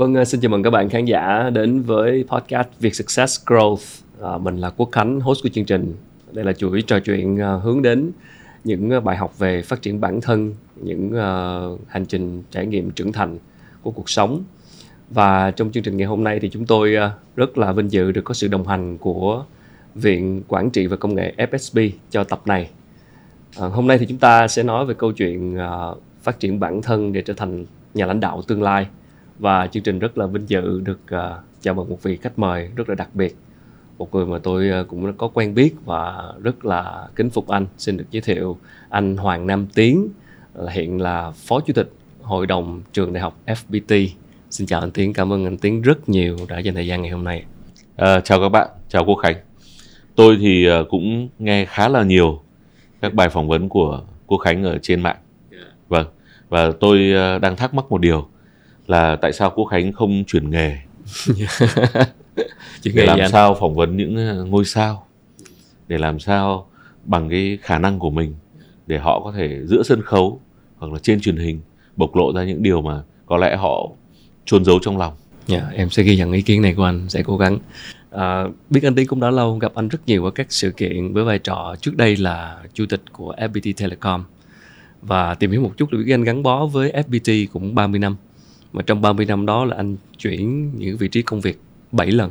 Vâng, à, xin chào mừng các bạn khán giả đến với podcast Việt Success Growth. À, mình là Quốc Khánh, host của chương trình. Đây là chuỗi trò chuyện à, hướng đến những à, bài học về phát triển bản thân, những uh, hành trình trải nghiệm trưởng thành của cuộc sống. Và trong chương trình ngày hôm nay thì chúng tôi rất là vinh dự được có sự đồng hành của Viện Quản trị và Công nghệ FSB cho tập này. À, hôm nay thì chúng ta sẽ nói về câu chuyện uh, phát triển bản thân để trở thành nhà lãnh đạo tương lai. Và chương trình rất là vinh dự được uh, chào mừng một vị khách mời rất là đặc biệt. Một người mà tôi cũng có quen biết và rất là kính phục anh. Xin được giới thiệu anh Hoàng Nam Tiến là hiện là phó chủ tịch hội đồng trường đại học FPT xin chào anh Tiến cảm ơn anh Tiến rất nhiều đã dành thời gian ngày hôm nay. À, chào các bạn chào cô Khánh. Tôi thì cũng nghe khá là nhiều các bài phỏng vấn của cô Khánh ở trên mạng. Vâng và tôi uh, đang thắc mắc một điều là tại sao Quốc Khánh không chuyển nghề? Để làm sao phỏng vấn những ờ, ngôi sao? Để làm sao bằng cái khả năng của mình để họ có thể giữa sân khấu hoặc là trên truyền hình bộc lộ ra những điều mà có lẽ họ chôn giấu trong lòng. Yeah, dạ, em sẽ ghi nhận ý kiến này của anh, sẽ cố gắng. À, biết anh Tiến cũng đã lâu gặp anh rất nhiều ở các sự kiện với vai trò trước đây là chủ tịch của FPT Telecom. Và tìm hiểu một chút được biết anh gắn bó với FPT cũng 30 năm. Mà trong 30 năm đó là anh chuyển những vị trí công việc 7 lần.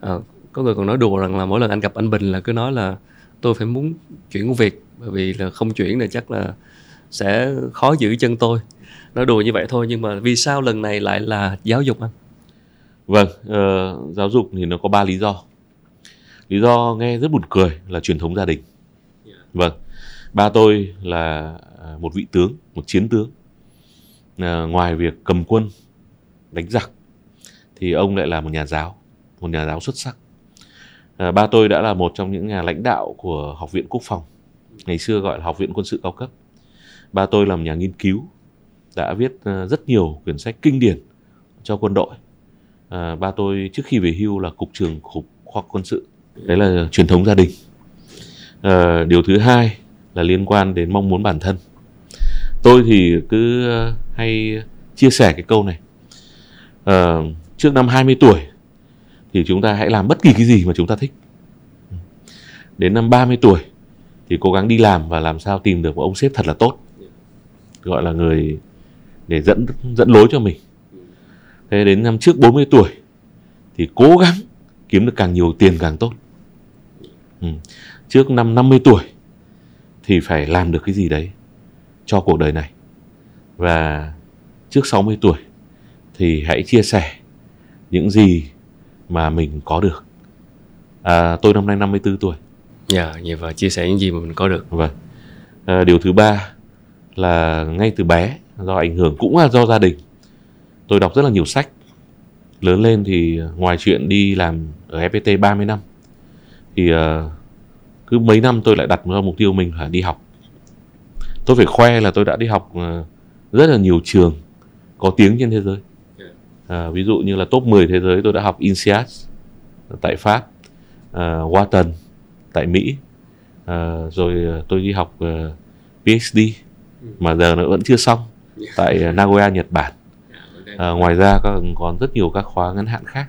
À, có người còn nói đùa rằng là mỗi lần anh gặp anh Bình là cứ nói là tôi phải muốn chuyển công việc bởi vì là không chuyển là chắc là sẽ khó giữ chân tôi. Nói đùa như vậy thôi nhưng mà vì sao lần này lại là giáo dục anh? Vâng uh, giáo dục thì nó có ba lý do. Lý do nghe rất buồn cười là truyền thống gia đình. Vâng ba tôi là à, một vị tướng một chiến tướng. Uh, ngoài việc cầm quân đánh giặc thì ông lại là một nhà giáo một nhà giáo xuất sắc. Uh, ba tôi đã là một trong những nhà lãnh đạo của học viện quốc phòng ngày xưa gọi là học viện quân sự cao cấp. Ba tôi là một nhà nghiên cứu đã viết uh, rất nhiều quyển sách kinh điển cho quân đội à, ba tôi trước khi về hưu là cục trưởng cục khoa học quân sự. Đấy là truyền thống gia đình. À, điều thứ hai là liên quan đến mong muốn bản thân. Tôi thì cứ à, hay chia sẻ cái câu này. À, trước năm 20 tuổi thì chúng ta hãy làm bất kỳ cái gì mà chúng ta thích. Đến năm 30 tuổi thì cố gắng đi làm và làm sao tìm được một ông sếp thật là tốt. Gọi là người để dẫn dẫn lối cho mình thế đến năm trước 40 tuổi thì cố gắng kiếm được càng nhiều tiền càng tốt. Ừ. trước năm 50 tuổi thì phải làm được cái gì đấy cho cuộc đời này. Và trước 60 tuổi thì hãy chia sẻ những gì mà mình có được. À, tôi năm nay 54 tuổi. Dạ yeah, và chia sẻ những gì mà mình có được. Vâng. À, điều thứ ba là ngay từ bé do ảnh hưởng cũng là do gia đình tôi đọc rất là nhiều sách. Lớn lên thì ngoài chuyện đi làm ở FPT 30 năm thì uh, cứ mấy năm tôi lại đặt ra mục tiêu mình là đi học. Tôi phải khoe là tôi đã đi học ờ, rất là nhiều trường có tiếng trên thế giới. À, ví dụ như là top 10 thế giới tôi đã học INSEAD tại Pháp uh, Wharton tại Mỹ uh, rồi tôi đi học uh, PhD mà giờ nó vẫn chưa xong tại Nagoya Nhật Bản à, ngoài ra còn còn rất nhiều các khóa ngắn hạn khác.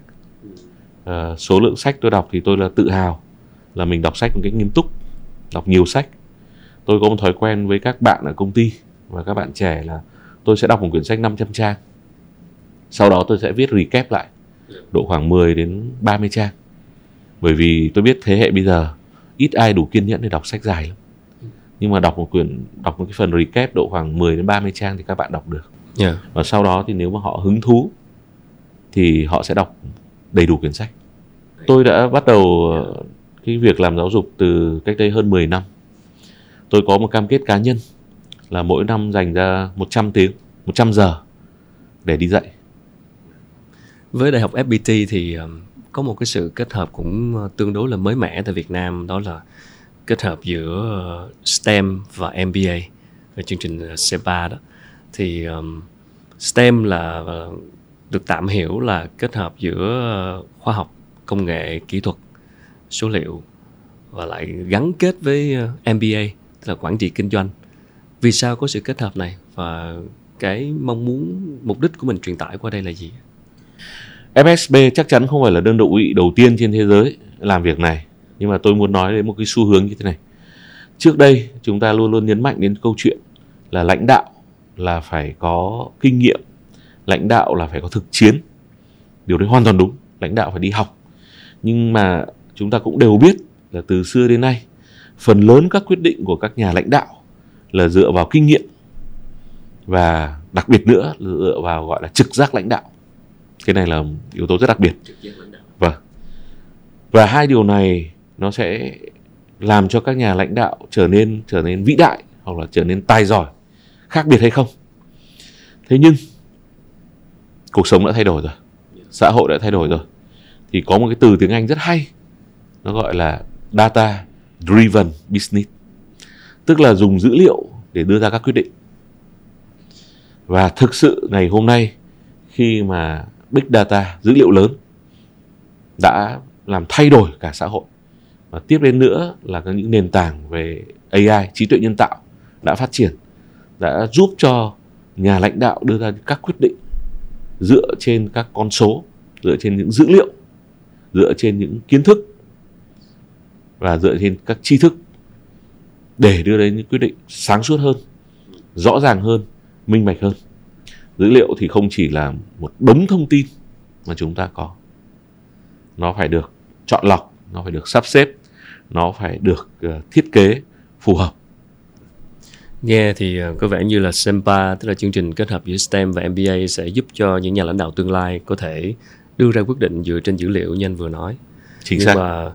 À, số lượng sách tôi đọc thì tôi là tự hào là mình đọc sách một cách nghiêm túc đọc nhiều sách. Tôi có một thói quen với các bạn ở công ty và các bạn trẻ là tôi sẽ đọc một quyển sách 500 trang. Sau đó tôi sẽ viết recap lại độ khoảng 10 đến 30 trang. Bởi vì tôi biết thế hệ bây giờ ít ai đủ kiên nhẫn để đọc sách dài lắm. Nhưng mà đọc một quyển đọc một cái phần recap độ khoảng 10 đến 30 trang thì các bạn đọc được yeah. và sau đó thì nếu mà họ hứng thú thì họ sẽ đọc đầy đủ quyển sách tôi đã bắt đầu ờ, cái việc làm giáo dục từ cách đây hơn 10 năm tôi có một cam kết cá nhân là mỗi năm dành ra 100 tiếng, 100 giờ để đi dạy. Với Đại học FPT thì ờ, có một cái sự kết hợp cũng ờ, tương đối là mới mẻ tại Việt Nam đó là kết hợp giữa STEM và MBA ở chương trình CEPA đó thì um, STEM là ờ, được tạm hiểu là kết hợp giữa ờ, khoa học, công nghệ, kỹ thuật, số liệu và lại gắn kết với ờ, MBA tức là quản trị kinh doanh. Vì sao có sự kết hợp này và cái mong muốn mục đích của mình truyền tải qua đây là gì? FSB chắc chắn không phải là đơn vị đầu tiên trên thế giới làm việc này nhưng mà tôi muốn nói đến một cái xu hướng như thế này. Trước đây chúng ta luôn luôn nhấn mạnh đến câu chuyện là lãnh đạo là phải có kinh nghiệm lãnh đạo là phải có thực chiến. Điều đấy hoàn toàn đúng lãnh đạo phải đi học. Nhưng mà chúng ta cũng đều biết là từ xưa đến nay phần lớn các quyết định của các nhà lãnh đạo là dựa vào kinh nghiệm và đặc biệt nữa là dựa vào gọi là trực giác lãnh đạo. Cái này là yếu tố rất đặc biệt. Vâng. Và hai điều này nó sẽ làm cho các nhà lãnh đạo trở nên trở nên vĩ đại hoặc là trở nên tài giỏi khác biệt hay không? Thế nhưng, cuộc sống đã thay đổi rồi. Xã hội đã thay đổi rồi. Thì có một cái từ tiếng anh rất hay. Nó gọi là data driven business. Tức là dùng dữ liệu để đưa ra các quyết định. Và thực sự ngày hôm nay, khi mà big data, dữ liệu lớn, đã làm thay đổi cả xã hội. Và tiếp đến nữa là có những nền tảng về AI trí tuệ nhân tạo đã phát triển đã giúp cho nhà lãnh đạo đưa ra các quyết định dựa trên các con số, dựa trên những dữ liệu, dựa trên những kiến thức và dựa trên các tri thức để đưa đến những quyết định sáng suốt hơn, rõ ràng hơn, minh bạch hơn. Dữ liệu thì không chỉ là một đống thông tin mà chúng ta có. Nó phải được chọn lọc, nó phải được sắp xếp, nó phải được ờ, thiết kế phù hợp nghe thì uh, có vẻ như là SEMPA tức là chương trình kết hợp giữa STEM và MBA sẽ giúp cho những nhà lãnh đạo tương lai có thể đưa ra quyết định dựa trên dữ liệu như anh vừa nói. Chính nhưng xác. mà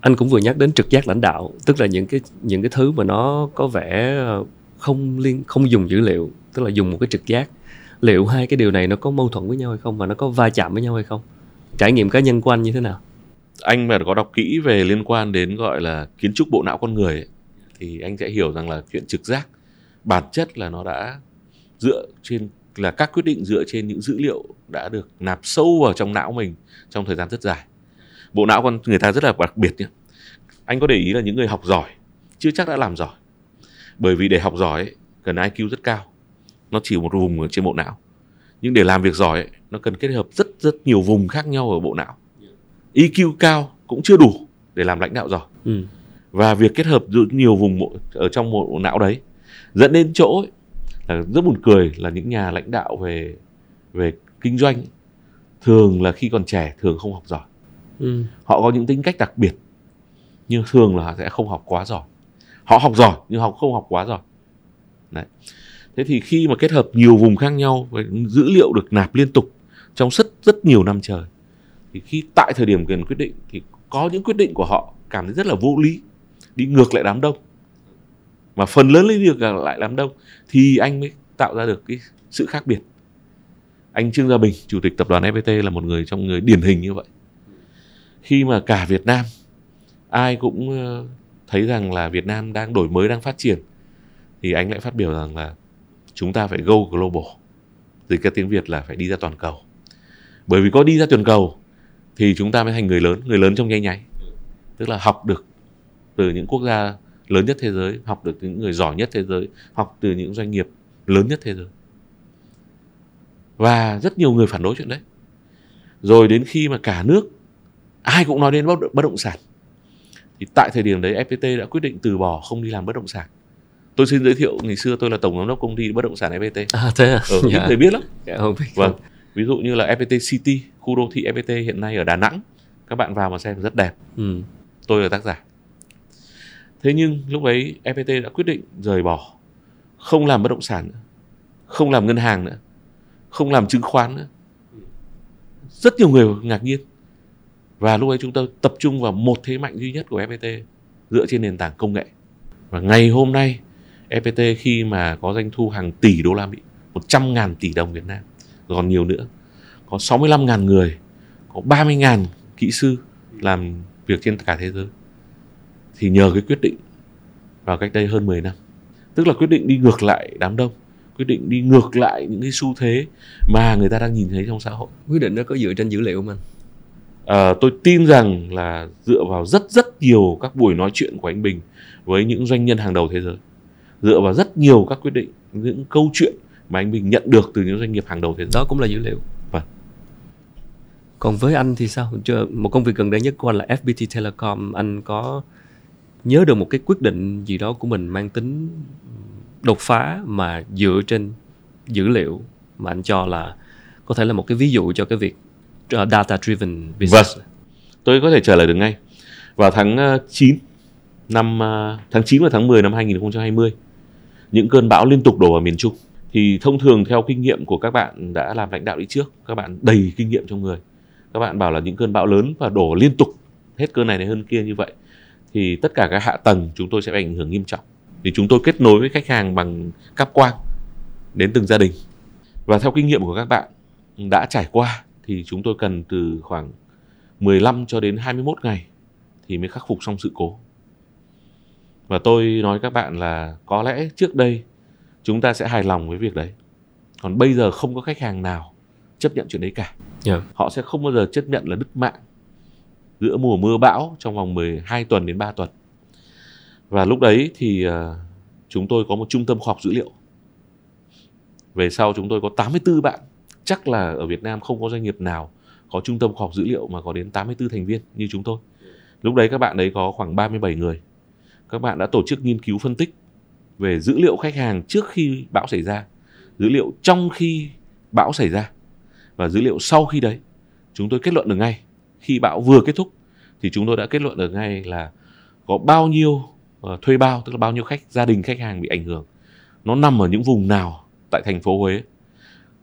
anh cũng vừa nhắc đến trực giác lãnh đạo tức là những cái những cái thứ mà nó có vẻ ờ, không liên không dùng dữ liệu tức là dùng một cái trực giác. Liệu hai cái điều này nó có mâu thuẫn với nhau hay không và nó có va chạm với nhau hay không? Trải nghiệm cá nhân của anh như thế nào? Anh mà có đọc kỹ về liên quan đến gọi là kiến trúc bộ não con người ấy, thì anh sẽ hiểu rằng là chuyện trực giác bản chất là nó đã dựa trên là các quyết định dựa trên những dữ liệu đã được nạp sâu vào trong não mình trong thời gian rất dài. Bộ não con người ta rất là đặc biệt nhé. Anh có để ý là những người học giỏi chưa chắc đã làm giỏi. Bởi vì để học giỏi ấy, cần IQ rất cao. Nó chỉ một vùng ở trên bộ não. Nhưng để làm việc giỏi ấy, nó cần kết hợp rất rất nhiều vùng khác nhau ở bộ não. EQ cao cũng chưa đủ để làm lãnh đạo giỏi. Ừ. và việc kết hợp giữa nhiều vùng bộ, ở trong bộ não đấy dẫn đến chỗ ấy, là rất buồn cười là những nhà lãnh đạo về về kinh doanh thường là khi còn trẻ thường không học giỏi. Ừ. họ có những tính cách đặc biệt nhưng thường là họ sẽ không học quá giỏi. Họ học giỏi nhưng họ không học quá giỏi. Đấy. Thế thì khi mà kết hợp nhiều vùng khác nhau với dữ liệu được nạp liên tục trong rất rất nhiều năm trời thì khi tại thời điểm cần quyết định thì có những quyết định của họ cảm thấy rất là vô lý đi ngược lại đám đông mà phần lớn lấy được lại đám đông, thì anh mới tạo ra được cái sự khác biệt. Anh Trương Gia Bình, chủ tịch tập đoàn FPT là một người trong người điển hình như vậy. Khi mà cả Việt Nam, ai cũng ờ, thấy rằng là Việt Nam đang đổi mới, đang phát triển, thì anh lại phát biểu rằng là chúng ta phải go global. Dịch cái tiếng Việt là phải đi ra toàn cầu. Bởi vì có đi ra toàn cầu, thì chúng ta mới thành người lớn người lớn trong nháy nháy. Tức là học được từ những quốc gia lớn nhất thế giới học được từ những người giỏi nhất thế giới học từ những doanh nghiệp lớn nhất thế giới. Và rất nhiều người phản đối chuyện đấy. Rồi đến khi mà cả nước ai cũng nói đến bất, động sản thì tại thời điểm đấy FPT đã quyết định từ bỏ không đi làm bất động sản. Tôi xin giới thiệu ngày xưa tôi là tổng giám đốc công ty bất động sản FPT à thế à? Ở ít người biết lắm. Dạ, không biết. Vâng. Ví dụ như là FPT City khu đô thị FPT hiện nay ở Đà Nẵng. Các bạn vào mà xem rất đẹp. Ừ. tôi là tác giả thế nhưng lúc ấy FPT đã quyết định rời bỏ, không làm bất động sản nữa, không làm ngân hàng nữa, không làm chứng khoán nữa. Rất nhiều người ngạc nhiên. Và lúc ấy chúng tôi tập trung vào một thế mạnh duy nhất của FPT dựa trên nền tảng công nghệ. Và ngày hôm nay FPT khi mà có doanh thu hàng tỷ đô la Mỹ 100 ngàn tỷ đồng Việt Nam, còn nhiều nữa, có 65 ngàn người, có 30 ngàn kỹ sư làm việc trên cả thế giới thì nhờ cái quyết định vào cách đây hơn 10 năm. Tức là quyết định đi ngược lại đám đông quyết định đi ngược lại những cái xu thế mà người ta đang nhìn thấy trong xã hội. Quyết định đó có dựa trên dữ liệu không anh? À, tôi tin rằng là dựa vào rất rất nhiều các buổi nói chuyện của anh Bình với những doanh nhân hàng đầu thế giới dựa vào rất nhiều các quyết định những câu chuyện mà anh Bình nhận được từ những doanh nghiệp hàng đầu thế giới. Đó cũng là dữ liệu. Vâng. còn với anh thì sao? Một công việc gần đây nhất của anh là FPT Telecom. Anh có nhớ được một cái quyết định gì đó của mình mang tính đột phá mà dựa trên dữ liệu mà anh cho là có thể là một cái ví dụ cho cái việc ờ, uh, data driven business vâng. tôi có thể trả lời được ngay. Vào tháng ờ, 9 năm ờ, tháng 9 và tháng 10 năm 2020 những cơn bão liên tục đổ vào miền Trung. Thì thông thường theo kinh nghiệm của các bạn đã làm lãnh đạo đi trước các bạn đầy kinh nghiệm trong người. Các bạn bảo là những cơn bão lớn và đổ liên tục hết cơn này đến hơn kia như vậy thì tất cả các hạ tầng chúng tôi sẽ bị ảnh hưởng nghiêm trọng thì chúng tôi kết nối với khách hàng bằng cáp quang đến từng gia đình và theo kinh nghiệm của các bạn đã trải qua thì chúng tôi cần từ khoảng 15 cho đến 21 ngày thì mới khắc phục xong sự cố. Và tôi nói các bạn là có lẽ trước đây chúng ta sẽ hài lòng với việc đấy. Còn bây giờ không có khách hàng nào chấp nhận chuyện đấy cả. Yeah. Họ sẽ không bao giờ chấp nhận là đứt mạng giữa mùa mưa bão trong vòng 12 tuần đến 3 tuần. Và lúc đấy thì ờ, chúng tôi có một trung tâm khoa học dữ liệu. Về sau chúng tôi có 84 bạn. Chắc là ở Việt Nam không có doanh nghiệp nào có trung tâm khoa học dữ liệu mà có đến 84 thành viên như chúng tôi. Lúc đấy các bạn đấy có khoảng 37 người. Các bạn đã tổ chức nghiên cứu phân tích về dữ liệu khách hàng trước khi bão xảy ra, dữ liệu trong khi bão xảy ra và dữ liệu sau khi đấy. Chúng tôi kết luận được ngay khi bão vừa kết thúc, thì chúng tôi đã kết luận được ngay là có bao nhiêu ờ, thuê bao, tức là bao nhiêu khách, gia đình khách hàng bị ảnh hưởng. Nó nằm ở những vùng nào tại thành phố Huế?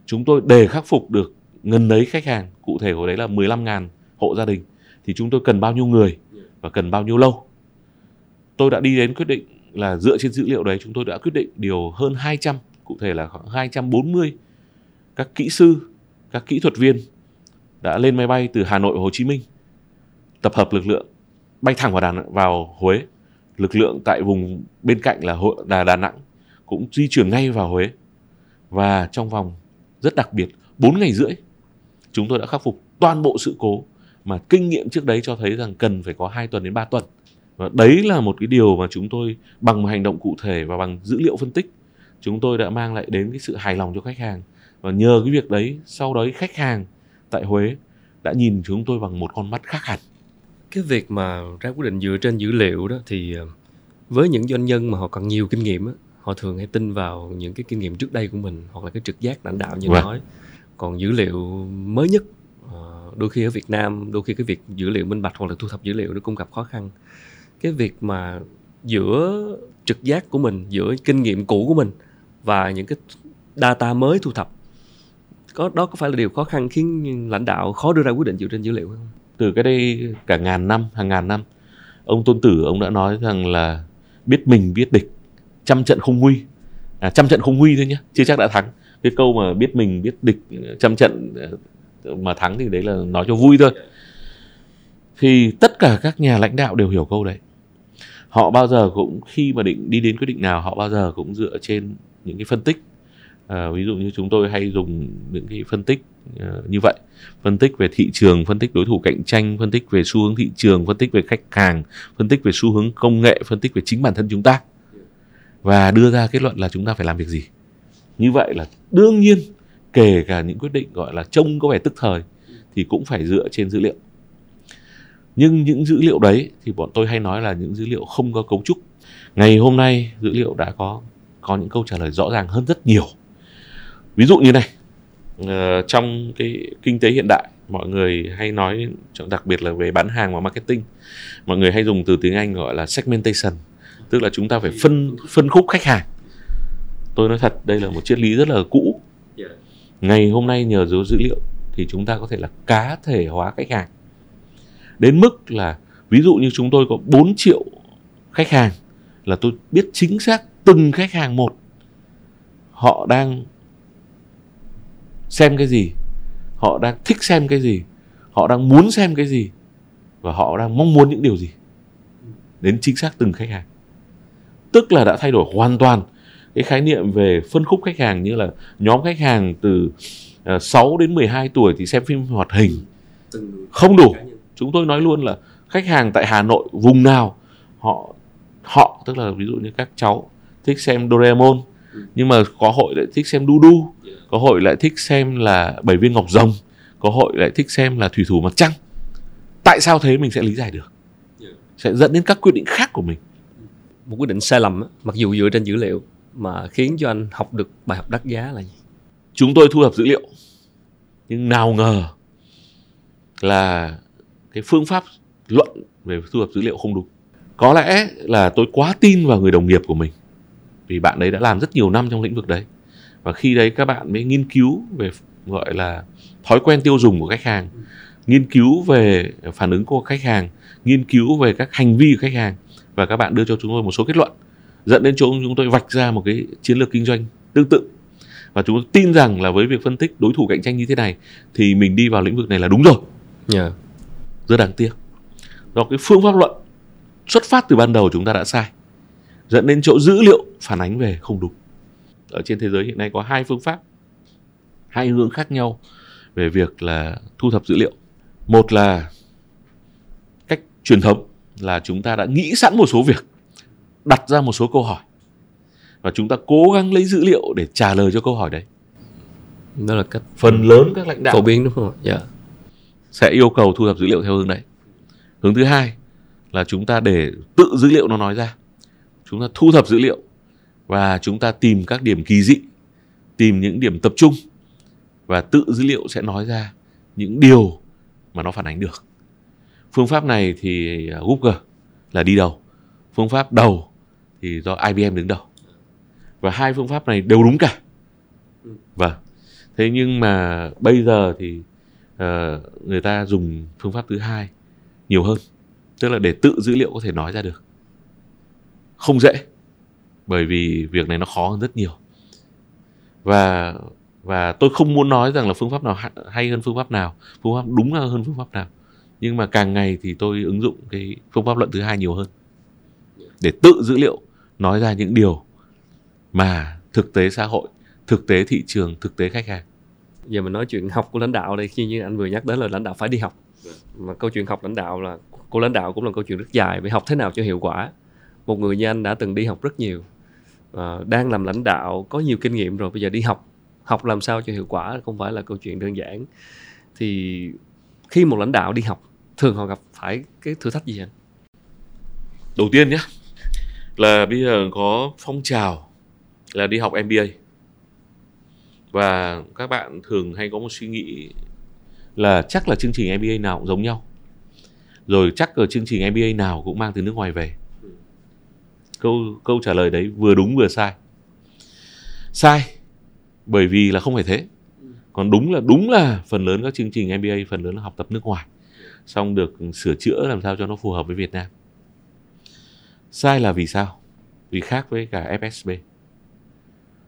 Chúng tôi để khắc phục được ngần đấy khách hàng, cụ thể của đấy là 15.000 hộ gia đình, thì chúng tôi cần bao nhiêu người và cần bao nhiêu lâu? Tôi đã đi đến quyết định là dựa trên dữ liệu đấy, chúng tôi đã quyết định điều hơn 200 cụ thể là khoảng 240 các kỹ sư, các kỹ thuật viên đã lên máy bay từ Hà Nội và Hồ Chí Minh tập hợp lực lượng bay thẳng vào Đà, vào Huế. Lực lượng tại vùng bên cạnh là Hội- là Đà Nẵng cũng di chuyển ngay vào Huế. Và trong vòng rất đặc biệt 4 ngày rưỡi chúng tôi đã khắc phục toàn bộ sự cố mà kinh nghiệm trước đấy cho thấy rằng cần phải có 2 tuần đến 3 tuần. Và đấy là một cái điều mà chúng tôi bằng một hành động cụ thể và bằng dữ liệu phân tích chúng tôi đã mang lại đến cái sự hài lòng cho khách hàng. Và nhờ cái việc đấy sau đấy khách hàng tại Huế đã nhìn chúng tôi bằng một con mắt khác hẳn. Cái việc mà ra quyết định dựa trên dữ liệu đó thì ờ, với những doanh nhân mà họ còn nhiều kinh nghiệm á, họ thường hay tin vào những cái kinh nghiệm trước đây của mình hoặc là cái trực giác lãnh đạo như Vâng. nói. Còn dữ liệu mới nhất ờ, đôi khi ở Việt Nam đôi khi cái việc dữ liệu minh bạch hoặc là thu thập dữ liệu nó cũng gặp khó khăn. Cái việc mà giữa trực giác của mình giữa kinh nghiệm cũ của mình và những cái data mới thu thập có đó có phải là điều khó khăn khiến lãnh đạo khó đưa ra quyết định dựa trên dữ liệu không? từ cái đây cả ngàn năm hàng ngàn năm ông tôn tử ông đã nói rằng là biết mình biết địch trăm trận không nguy à, trăm trận không nguy thôi nhé chưa chắc đã thắng. Cái câu mà biết mình biết địch trăm trận ờ, mà thắng thì đấy là nói cho vui thôi. Thì tất cả các nhà lãnh đạo đều hiểu câu đấy. Họ bao giờ cũng khi mà định đi đến quyết định nào họ bao giờ cũng dựa trên những cái phân tích à, ví dụ như chúng tôi hay dùng những cái phân tích ờ, như vậy. Phân tích về thị trường phân tích đối thủ cạnh tranh phân tích về xu hướng thị trường phân tích về khách hàng phân tích về xu hướng công nghệ phân tích về chính bản thân chúng ta. Và đưa ra kết luận là chúng ta phải làm việc gì. Như vậy là đương nhiên kể cả những quyết định gọi là trông có vẻ tức thời thì cũng phải dựa trên dữ liệu. Nhưng những dữ liệu đấy thì bọn tôi hay nói là những dữ liệu không có cấu trúc. Ngày hôm nay dữ liệu đã có có những câu trả lời rõ ràng hơn rất nhiều ví dụ như này ờ, trong cái kinh tế hiện đại, mọi người hay nói đặc biệt là về bán hàng và marketing, mọi người hay dùng từ tiếng Anh gọi là segmentation, tức là chúng ta phải phân phân khúc khách hàng. Tôi nói thật, đây là một triết lý rất là cũ. Ngày hôm nay nhờ dấu dữ liệu thì chúng ta có thể là cá thể hóa khách hàng. Đến mức là ví dụ như chúng tôi có 4 triệu khách hàng là tôi biết chính xác từng khách hàng một. Họ đang xem cái gì họ đang thích xem cái gì họ đang muốn xem cái gì và họ đang mong muốn những điều gì đến chính xác từng khách hàng. Tức là đã thay đổi hoàn toàn cái khái niệm về phân khúc khách hàng như là nhóm khách hàng từ uh, 6 đến 12 tuổi thì xem phim hoạt hình. Không đủ. chúng tôi nói luôn là khách hàng tại Hà Nội vùng nào họ họ tức là ví dụ như các cháu thích xem Doraemon nhưng mà có hội lại thích xem Du Du có hội lại thích xem là bảy viên ngọc rồng có hội lại thích xem là thủy thủ mặt trăng. Tại sao thế mình sẽ lý giải được? Sẽ dẫn đến các quyết định khác của mình. Một quyết định sai lầm mặc dù dựa trên dữ liệu mà khiến cho anh học được bài học đắt giá là gì? Chúng tôi thu thập dữ liệu nhưng nào ngờ là cái phương pháp luận về thu thập dữ liệu không đúng. Có lẽ là tôi quá tin vào người đồng nghiệp của mình vì bạn đấy đã làm rất nhiều năm trong lĩnh vực đấy và khi đấy các bạn mới nghiên cứu về gọi là thói quen tiêu dùng của khách hàng nghiên cứu về phản ứng của khách hàng nghiên cứu về các hành vi của khách hàng. Và các bạn đưa cho chúng tôi một số kết luận dẫn đến chỗ chúng tôi vạch ra một cái chiến lược kinh doanh tương tự. Và chúng tôi tin rằng là với việc phân tích đối thủ cạnh tranh như thế này thì mình đi vào lĩnh vực này là đúng rồi. Yeah. rất đáng tiếc. Do cái phương pháp luận xuất phát từ ban đầu chúng ta đã sai dẫn đến chỗ dữ liệu phản ánh về không đúng ở trên thế giới hiện nay có hai phương pháp hai hướng khác nhau về việc là thu thập dữ liệu. Một là cách truyền thống là chúng ta đã nghĩ sẵn một số việc đặt ra một số câu hỏi và chúng ta cố gắng lấy dữ liệu để trả lời cho câu hỏi đấy. Đó là cách phần lớn các lãnh đạo phổ biến đúng không ạ? Dạ. sẽ yêu cầu thu thập dữ liệu theo hướng đấy. Hướng thứ hai là chúng ta để tự dữ liệu nó nói ra. Chúng ta thu thập dữ liệu và chúng ta tìm các điểm kỳ dị tìm những điểm tập trung và tự dữ liệu sẽ nói ra những điều mà nó phản ánh được. Phương pháp này thì à, Google là đi đầu. Phương pháp đầu thì do IBM đứng đầu. Và hai phương pháp này đều đúng cả. Vâng. Thế nhưng mà bây giờ thì uh, người ta dùng phương pháp thứ hai nhiều hơn. Tức là để tự dữ liệu có thể nói ra được. Không dễ bởi vì việc này nó khó hơn rất nhiều. Và và tôi không muốn nói rằng là phương pháp nào hay hơn phương pháp nào, phương pháp đúng hơn phương pháp nào. Nhưng mà càng ngày thì tôi ứng dụng cái phương pháp luận thứ hai nhiều hơn. Để tự dữ liệu, nói ra những điều mà thực tế xã hội, thực tế thị trường, thực tế khách hàng. Giờ mình nói chuyện học của lãnh đạo đây, khi như anh vừa nhắc đến là lãnh đạo phải đi học. Mà câu chuyện học lãnh đạo là, của lãnh đạo cũng là câu chuyện rất dài, phải học thế nào cho hiệu quả. Một người như anh đã từng đi học rất nhiều. Ờ, đang làm lãnh đạo, có nhiều kinh nghiệm rồi, bây giờ đi học. Học làm sao cho hiệu quả, không phải là câu chuyện đơn giản. Thì khi một lãnh đạo đi học, thường họ gặp phải cái thử thách gì anh đầu tiên nhé là bây giờ có phong trào là đi học MBA và các bạn thường hay có một suy nghĩ là chắc là chương trình MBA nào cũng giống nhau. Rồi chắc ở chương trình MBA nào cũng mang từ nước ngoài về câu câu trả lời đấy vừa đúng vừa sai. Sai, bởi vì là không phải thế. Còn đúng là đúng là phần lớn các chương trình MBA phần lớn là học tập nước ngoài. Xong được sửa chữa làm sao cho nó phù hợp với Việt Nam. Sai là vì sao? Vì khác với cả FSB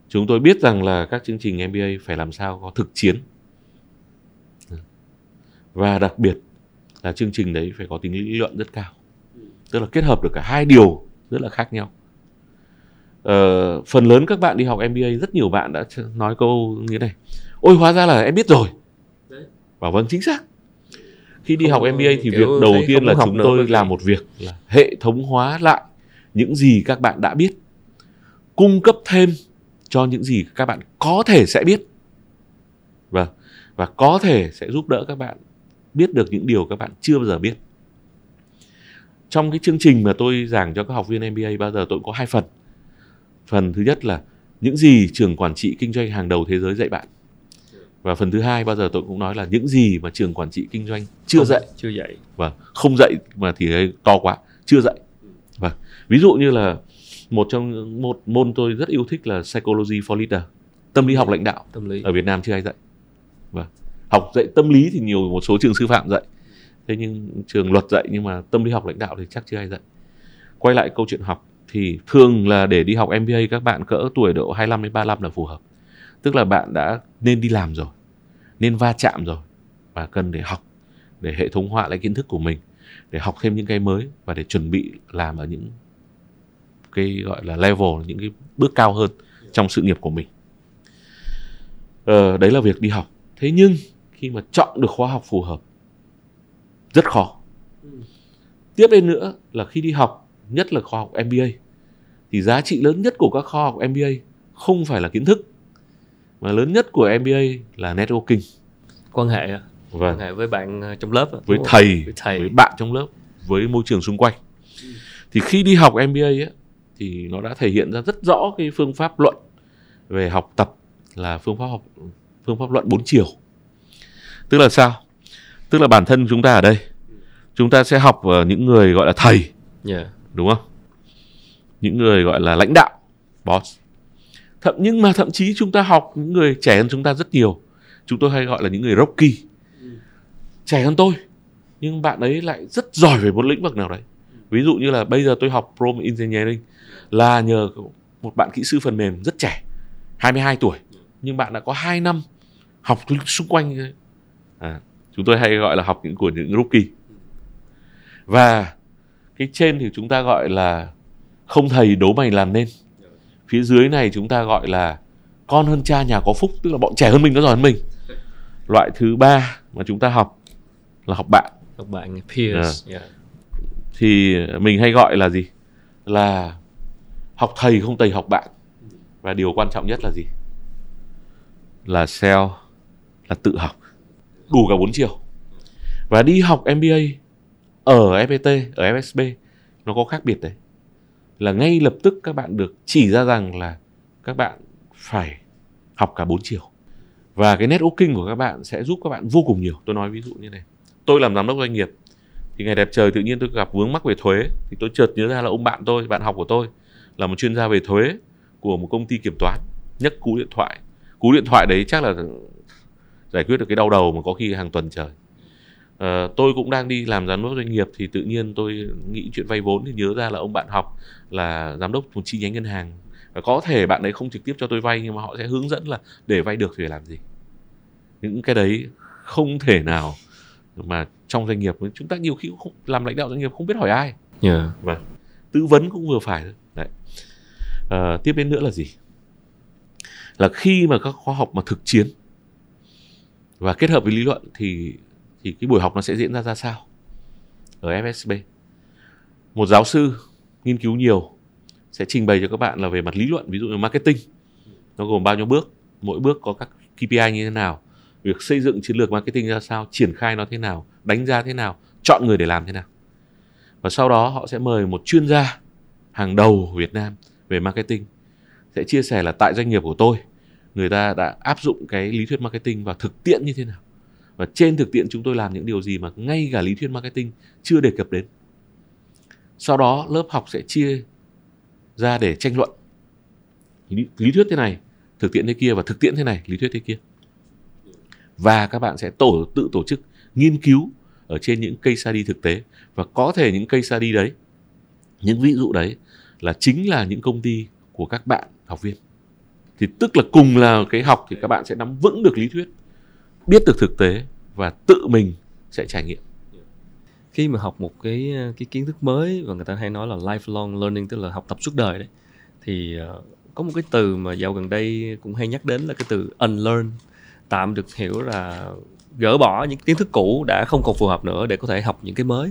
chúng tôi biết rằng là các chương trình MBA phải làm sao có thực chiến. Và đặc biệt là chương trình đấy phải có tính lý luận rất cao. Tức là kết hợp được cả hai điều rất là khác nhau. Ờ, phần lớn các bạn đi học MBA rất nhiều bạn đã nói câu như thế này. Ôi hóa ra là em biết rồi. Bảo vâng chính xác. Khi đi không, học MBA thì việc đầu tiên là chúng tôi làm một việc là hệ thống hóa lại những gì các bạn đã biết cung cấp thêm cho những gì các bạn có thể sẽ biết. Vâng và có thể sẽ giúp đỡ các bạn biết được những điều các bạn chưa bao giờ biết trong cái chương trình mà tôi giảng cho các học viên MBA bao giờ tôi có hai phần. Phần thứ nhất là những gì trường quản trị kinh doanh hàng đầu thế giới dạy bạn. Và phần thứ hai bao giờ tôi cũng nói là những gì mà trường quản trị kinh doanh chưa dạy. chưa dạy. Vâng không dạy mà thì to quá chưa dạy. Vâng ví dụ như là một trong một môn tôi rất yêu thích là psychology for leader tâm lý học lãnh đạo. Tâm lý. Ở Việt Nam chưa ai dạy. Vâng học dạy tâm lý thì nhiều một số trường sư phạm dạy thế nhưng trường luật dạy nhưng mà tâm lý học lãnh đạo thì chắc chưa ai dạy. Quay lại câu chuyện học thì thường là để đi học MBA các bạn cỡ tuổi độ 25 đến 35 là phù hợp. Tức là bạn đã nên đi làm rồi nên va chạm rồi và cần để học để hệ thống hóa lại kiến thức của mình để học thêm những cái mới và để chuẩn bị làm ở những cái gọi là level những cái bước cao hơn trong sự nghiệp của mình. Ờ, đấy là việc đi học. Thế nhưng khi mà chọn được khóa học phù hợp rất khó. Tiếp đến nữa là khi đi học nhất là khóa học MBA thì giá trị lớn nhất của các kho học MBA không phải là kiến thức mà lớn nhất của MBA là networking. Quan hệ ạ. vâng. Quan hệ với bạn ờ, trong lớp ạ, với thầy, với thầy. với bạn trong lớp với môi trường xung quanh. Thì khi đi học MBA ấy, thì nó đã thể hiện ra rất rõ cái phương pháp luận về học tập là phương pháp học phương pháp luận bốn chiều. Tức là sao tức là bản thân chúng ta ở đây chúng ta sẽ học ở những người gọi là thầy Dạ. đúng không? Những người gọi là lãnh đạo boss. Thậm nhưng mà thậm chí chúng ta học những người trẻ hơn chúng ta rất nhiều. Chúng tôi hay gọi là những người rocky. Trẻ hơn tôi nhưng bạn ấy lại rất giỏi về một lĩnh vực nào đấy. Ví dụ như là bây giờ tôi học Prompt Engineering là nhờ một bạn kỹ sư phần mềm rất trẻ 22 tuổi. Nhưng bạn đã có 2 năm học xung quanh à, chúng tôi hay gọi là học những của những rookie. Và cái trên thì chúng ta gọi là không thầy đố mày làm nên. Phía dưới này chúng ta gọi là con hơn cha nhà có phúc tức là bọn trẻ hơn mình nó giỏi hơn mình. Loại thứ ba mà chúng ta học là học bạn. Các bạn peers dạ. thì mình hay gọi là gì? Là học thầy không thầy học bạn. Và điều quan trọng nhất là gì? Là self là tự học đủ cả bốn chiều. Và đi học MBA ở FPT ở FSB nó có khác biệt đấy. Là ngay lập tức các bạn được chỉ ra rằng là các bạn phải học cả bốn chiều. Và cái networking của các bạn sẽ giúp các bạn vô cùng nhiều. Tôi nói ví dụ như này. Tôi làm giám đốc doanh nghiệp, thì ngày đẹp trời tự nhiên tôi gặp vướng mắc về thuế, thì tôi chợt nhớ ra là ông bạn tôi, bạn học của tôi, là một chuyên gia về thuế của một công ty kiểm toán, nhấc cú điện thoại. Cú điện thoại đấy chắc là giải quyết được cái đau đầu mà có khi hàng tuần trời. Ờ, tôi cũng đang đi làm giám đốc doanh nghiệp thì tự nhiên tôi nghĩ chuyện vay vốn thì nhớ ra là ông bạn học là giám đốc một chi nhánh ngân hàng. Và có thể bạn ấy không trực tiếp cho tôi vay nhưng mà họ sẽ hướng dẫn là để vay được thì phải làm gì. Những cái đấy không thể nào mà trong doanh nghiệp chúng ta nhiều khi cũng không, làm lãnh đạo doanh nghiệp không biết hỏi ai. Dạ. tư vấn cũng vừa phải đấy. Ờ, tiếp đến nữa là gì? Là khi mà các khóa học mà thực chiến và kết hợp với lý luận thì thì cái buổi học nó sẽ diễn ra ra sao ở FSB một giáo sư nghiên cứu nhiều sẽ trình bày cho các bạn là về mặt lý luận, ví dụ như marketing, nó gồm bao nhiêu bước, mỗi bước có các KPI như thế nào, việc xây dựng chiến lược marketing ra sao, triển khai nó thế nào, đánh giá thế nào, chọn người để làm thế nào. Và sau đó họ sẽ mời một chuyên gia hàng đầu của Việt Nam về marketing, sẽ chia sẻ là tại doanh nghiệp của tôi người ta đã áp dụng cái lý thuyết marketing vào thực tiễn như thế nào? Và trên thực tiễn chúng tôi làm những điều gì mà ngay cả lý thuyết marketing chưa đề cập đến. Sau đó lớp học sẽ chia ra để tranh luận. Lý, lý thuyết thế này thực tiễn thế kia và thực tiễn thế này lý thuyết thế kia. Và các bạn sẽ tổ tự tổ chức nghiên cứu ở trên những cây study thực tế. Và có thể những cây study đấy những ví dụ đấy là chính là những công ty của các bạn học viên thì tức là cùng là cái học thì các bạn sẽ nắm vững được lý thuyết biết được thực tế và tự mình sẽ trải nghiệm. Khi mà học một cái cái kiến thức mới và người ta hay nói là lifelong learning tức là học tập suốt đời đấy thì ờ, có một cái từ mà dạo gần đây cũng hay nhắc đến là cái từ unlearn tạm được hiểu là gỡ bỏ những kiến thức cũ đã không còn phù hợp nữa để có thể học những cái mới.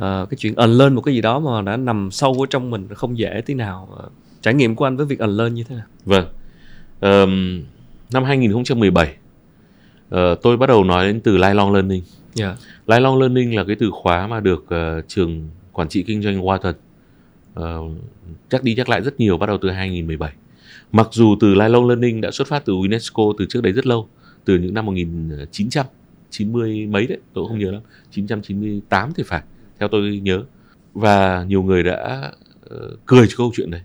À, cái chuyện unlearn một cái gì đó mà đã nằm sâu ở trong mình không dễ tí nào ờ trải nghiệm của anh với việc unlearn như thế nào Vâng. Ờm, năm 2017 ờ, tôi bắt đầu nói đến từ lifelong learning. dạ Lifelong learning là cái từ khóa mà được ờ, trường quản trị kinh doanh Wharton ờ, chắc đi nhắc lại rất nhiều bắt đầu từ 2017. Mặc dù từ lifelong learning đã xuất phát từ UNESCO từ trước đấy rất lâu, từ những năm 1990 mấy đấy, tôi không nhớ lắm, 998 thì phải, theo tôi nhớ. Và nhiều người đã ờ, cười cho câu chuyện đấy.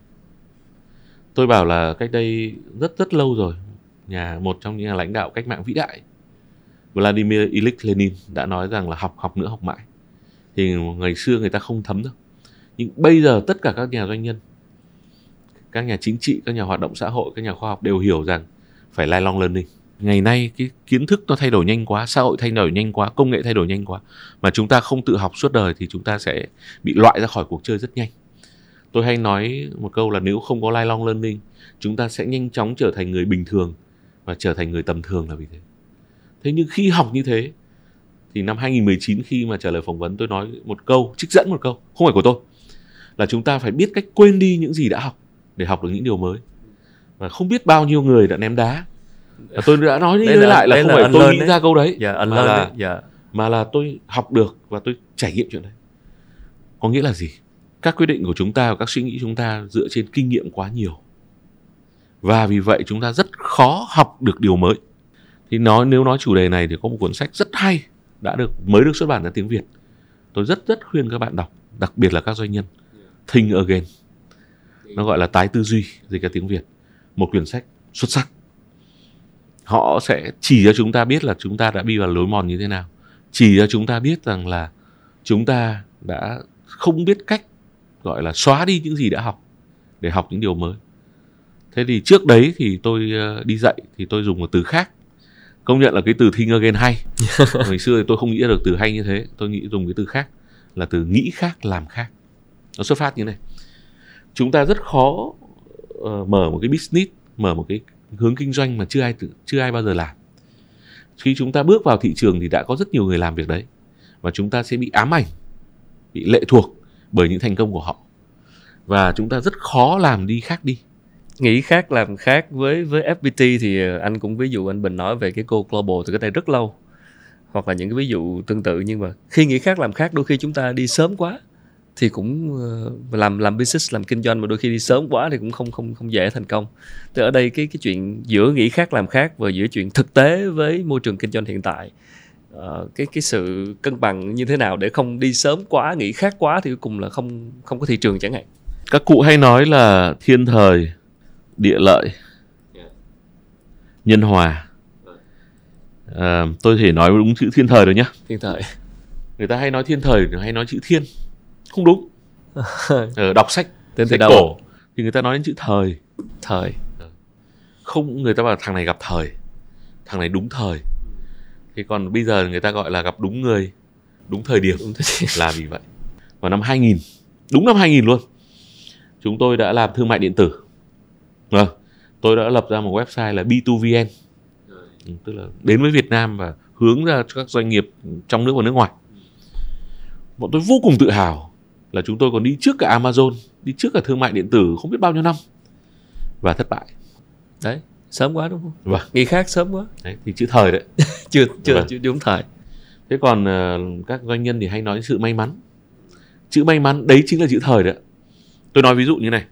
Tôi bảo là cách đây rất rất lâu rồi, nhà một trong những nhà lãnh đạo cách mạng vĩ đại Vladimir Ilyich Lenin đã nói rằng là học học nữa học mãi. Thì ngày xưa người ta không thấm đâu. Nhưng bây giờ tất cả các nhà doanh nhân các nhà chính trị các nhà hoạt động xã hội các nhà khoa học đều hiểu rằng phải lifelong learning. Ngày nay cái kiến thức nó thay đổi nhanh quá xã hội thay đổi nhanh quá công nghệ thay đổi nhanh quá mà chúng ta không tự học suốt đời thì chúng ta sẽ bị loại ra khỏi cuộc chơi rất nhanh tôi hay nói một câu là nếu không có lifelong learning chúng ta sẽ nhanh chóng trở thành người bình thường và trở thành người tầm thường là vì thế. Thế nhưng khi học như thế thì năm 2019 khi mà trả lời phỏng vấn tôi nói một câu trích dẫn một câu không phải của tôi là chúng ta phải biết cách quên đi những gì đã học để học được những điều mới. Và không biết bao nhiêu người đã ném đá. Và tôi đã nói đi Đấy nói lại là không là phải tôi nghĩ đấy. ra câu đấy dạ anh mà là đấy. dạ. mà là tôi học được và tôi trải nghiệm chuyện đấy. Có nghĩa là gì các quyết định của chúng ta và các suy nghĩ chúng ta dựa trên kinh nghiệm quá nhiều. Và vì vậy chúng ta rất khó học được điều mới. Thì nói, nếu nói chủ đề này thì có một cuốn sách rất hay đã được, mới được xuất bản ra tiếng Việt. Tôi rất rất khuyên các bạn đọc, đặc biệt là các doanh nhân. Think Again. Nó gọi là tái tư duy, dịch ra tiếng Việt. Một quyển sách xuất sắc. Họ sẽ chỉ cho chúng ta biết là chúng ta đã đi vào lối mòn như thế nào. Chỉ cho chúng ta biết rằng là chúng ta đã không biết cách gọi là xóa đi những gì đã học để học những điều mới. Thế thì trước đấy thì tôi ờ, đi dạy thì tôi dùng một từ khác. Công nhận là cái từ think again hay. Ngày xưa thì tôi không nghĩ được từ hay như thế tôi nghĩ dùng cái từ khác là từ nghĩ khác làm khác. Nó xuất phát như này. Chúng ta rất khó ờ, mở một cái business mở một cái hướng kinh doanh mà chưa ai tự, chưa ai bao giờ làm. Khi chúng ta bước vào thị trường thì đã có rất nhiều người làm việc đấy và chúng ta sẽ bị ám ảnh bị lệ thuộc bởi những thành công của họ. Và chúng ta rất khó làm đi khác đi. Nghĩ khác, làm khác. Với với FPT thì ờ, anh cũng ví dụ anh Bình nói về cái cô Global từ cái đây rất lâu. Hoặc là những cái ví dụ tương tự, nhưng mà khi nghĩ khác, làm khác, đôi khi chúng ta đi sớm quá thì cũng ờ, làm làm business, làm kinh doanh mà đôi khi đi sớm quá thì cũng không không không dễ thành công. Thì ở đây cái cái chuyện giữa nghĩ khác, làm khác và giữa chuyện thực tế với môi trường kinh doanh hiện tại ờ, cái cái sự cân bằng như thế nào để không đi sớm quá nghĩ khác quá thì cuối cùng là không không có thị trường chẳng hạn. các cụ hay nói là thiên thời địa lợi nhân hòa. À, tôi thể nói đúng chữ thiên thời rồi nhá. Hiện tại người ta hay nói thiên thời hay nói chữ thiên. Không đúng. Ờ, đọc sách từ sách cổ thì người ta nói đến chữ thời. Thời. Không người ta bảo thằng này gặp thời thằng này đúng thời thế còn bây giờ người ta gọi là gặp đúng người đúng thời điểm đúng thế. là vì vậy. Vào năm 2000 đúng năm 2000 luôn chúng tôi đã làm thương mại điện tử. Vâng tôi đã lập ra một website là B2VN Ừ, tức là đến với Việt Nam và hướng ra cho các doanh nghiệp trong nước và nước ngoài. Bọn tôi vô cùng tự hào là chúng tôi còn đi trước cả Amazon đi trước cả thương mại điện tử không biết bao nhiêu năm và thất bại. Đấy sớm quá đúng không? Vâng. Nghĩ khác sớm quá. Đấy, thì chữ thời đấy. Chưa chưa Vâng. chưa đúng thời. Thế còn ờ, các doanh nhân thì hay nói sự may mắn. Chữ may mắn đấy chính là chữ thời đấy tôi nói ví dụ như này.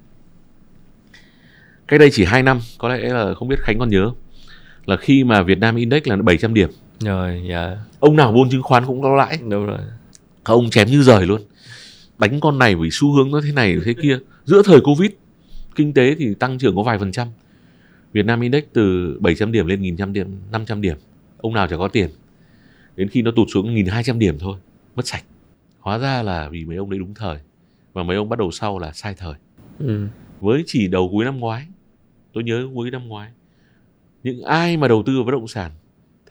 Cách đây chỉ 2 năm có lẽ là không biết khánh còn nhớ là khi mà Việt Nam Index là 700 điểm. Rồi dạ. Ông nào buôn chứng khoán cũng lo lãi. Đúng rồi. Các ông chém như rời luôn. Đánh con này vì xu hướng nó thế này thế kia. Giữa thời covid kinh tế thì tăng trưởng có vài phần trăm Việt Nam Index từ 700 điểm lên 1.000 điểm 500 điểm. Ông nào chả có tiền. Đến khi nó tụt xuống 1.200 điểm thôi mất sạch. Hóa ra là vì mấy ông đấy đúng thời và mấy ông bắt đầu sau là sai thời. Ừ. với chỉ đầu cuối năm ngoái tôi nhớ cuối năm ngoái những ai mà đầu tư vào bất động sản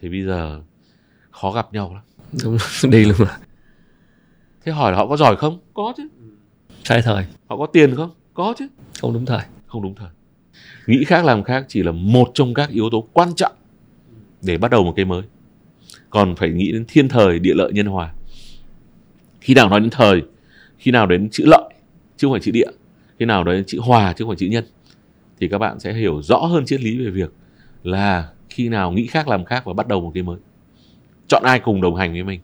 thì bây giờ khó gặp nhau lắm. Đúng đi luôn rồi thế hỏi là họ có giỏi không? Có chứ. Sai thời. Họ có tiền không? Có chứ. Không đúng thời. Không đúng thời nghĩ khác, làm khác chỉ là một trong các yếu tố quan trọng để bắt đầu một cái mới. Còn phải nghĩ đến thiên thời, địa lợi, nhân hòa. Khi nào nói đến thời, khi nào đến chữ lợi, chứ không phải chữ địa, khi nào đến chữ hòa, chứ không phải chữ nhân, thì các bạn sẽ hiểu rõ hơn triết lý về việc là khi nào nghĩ khác, làm khác và bắt đầu một cái mới. Chọn ai cùng đồng hành với mình?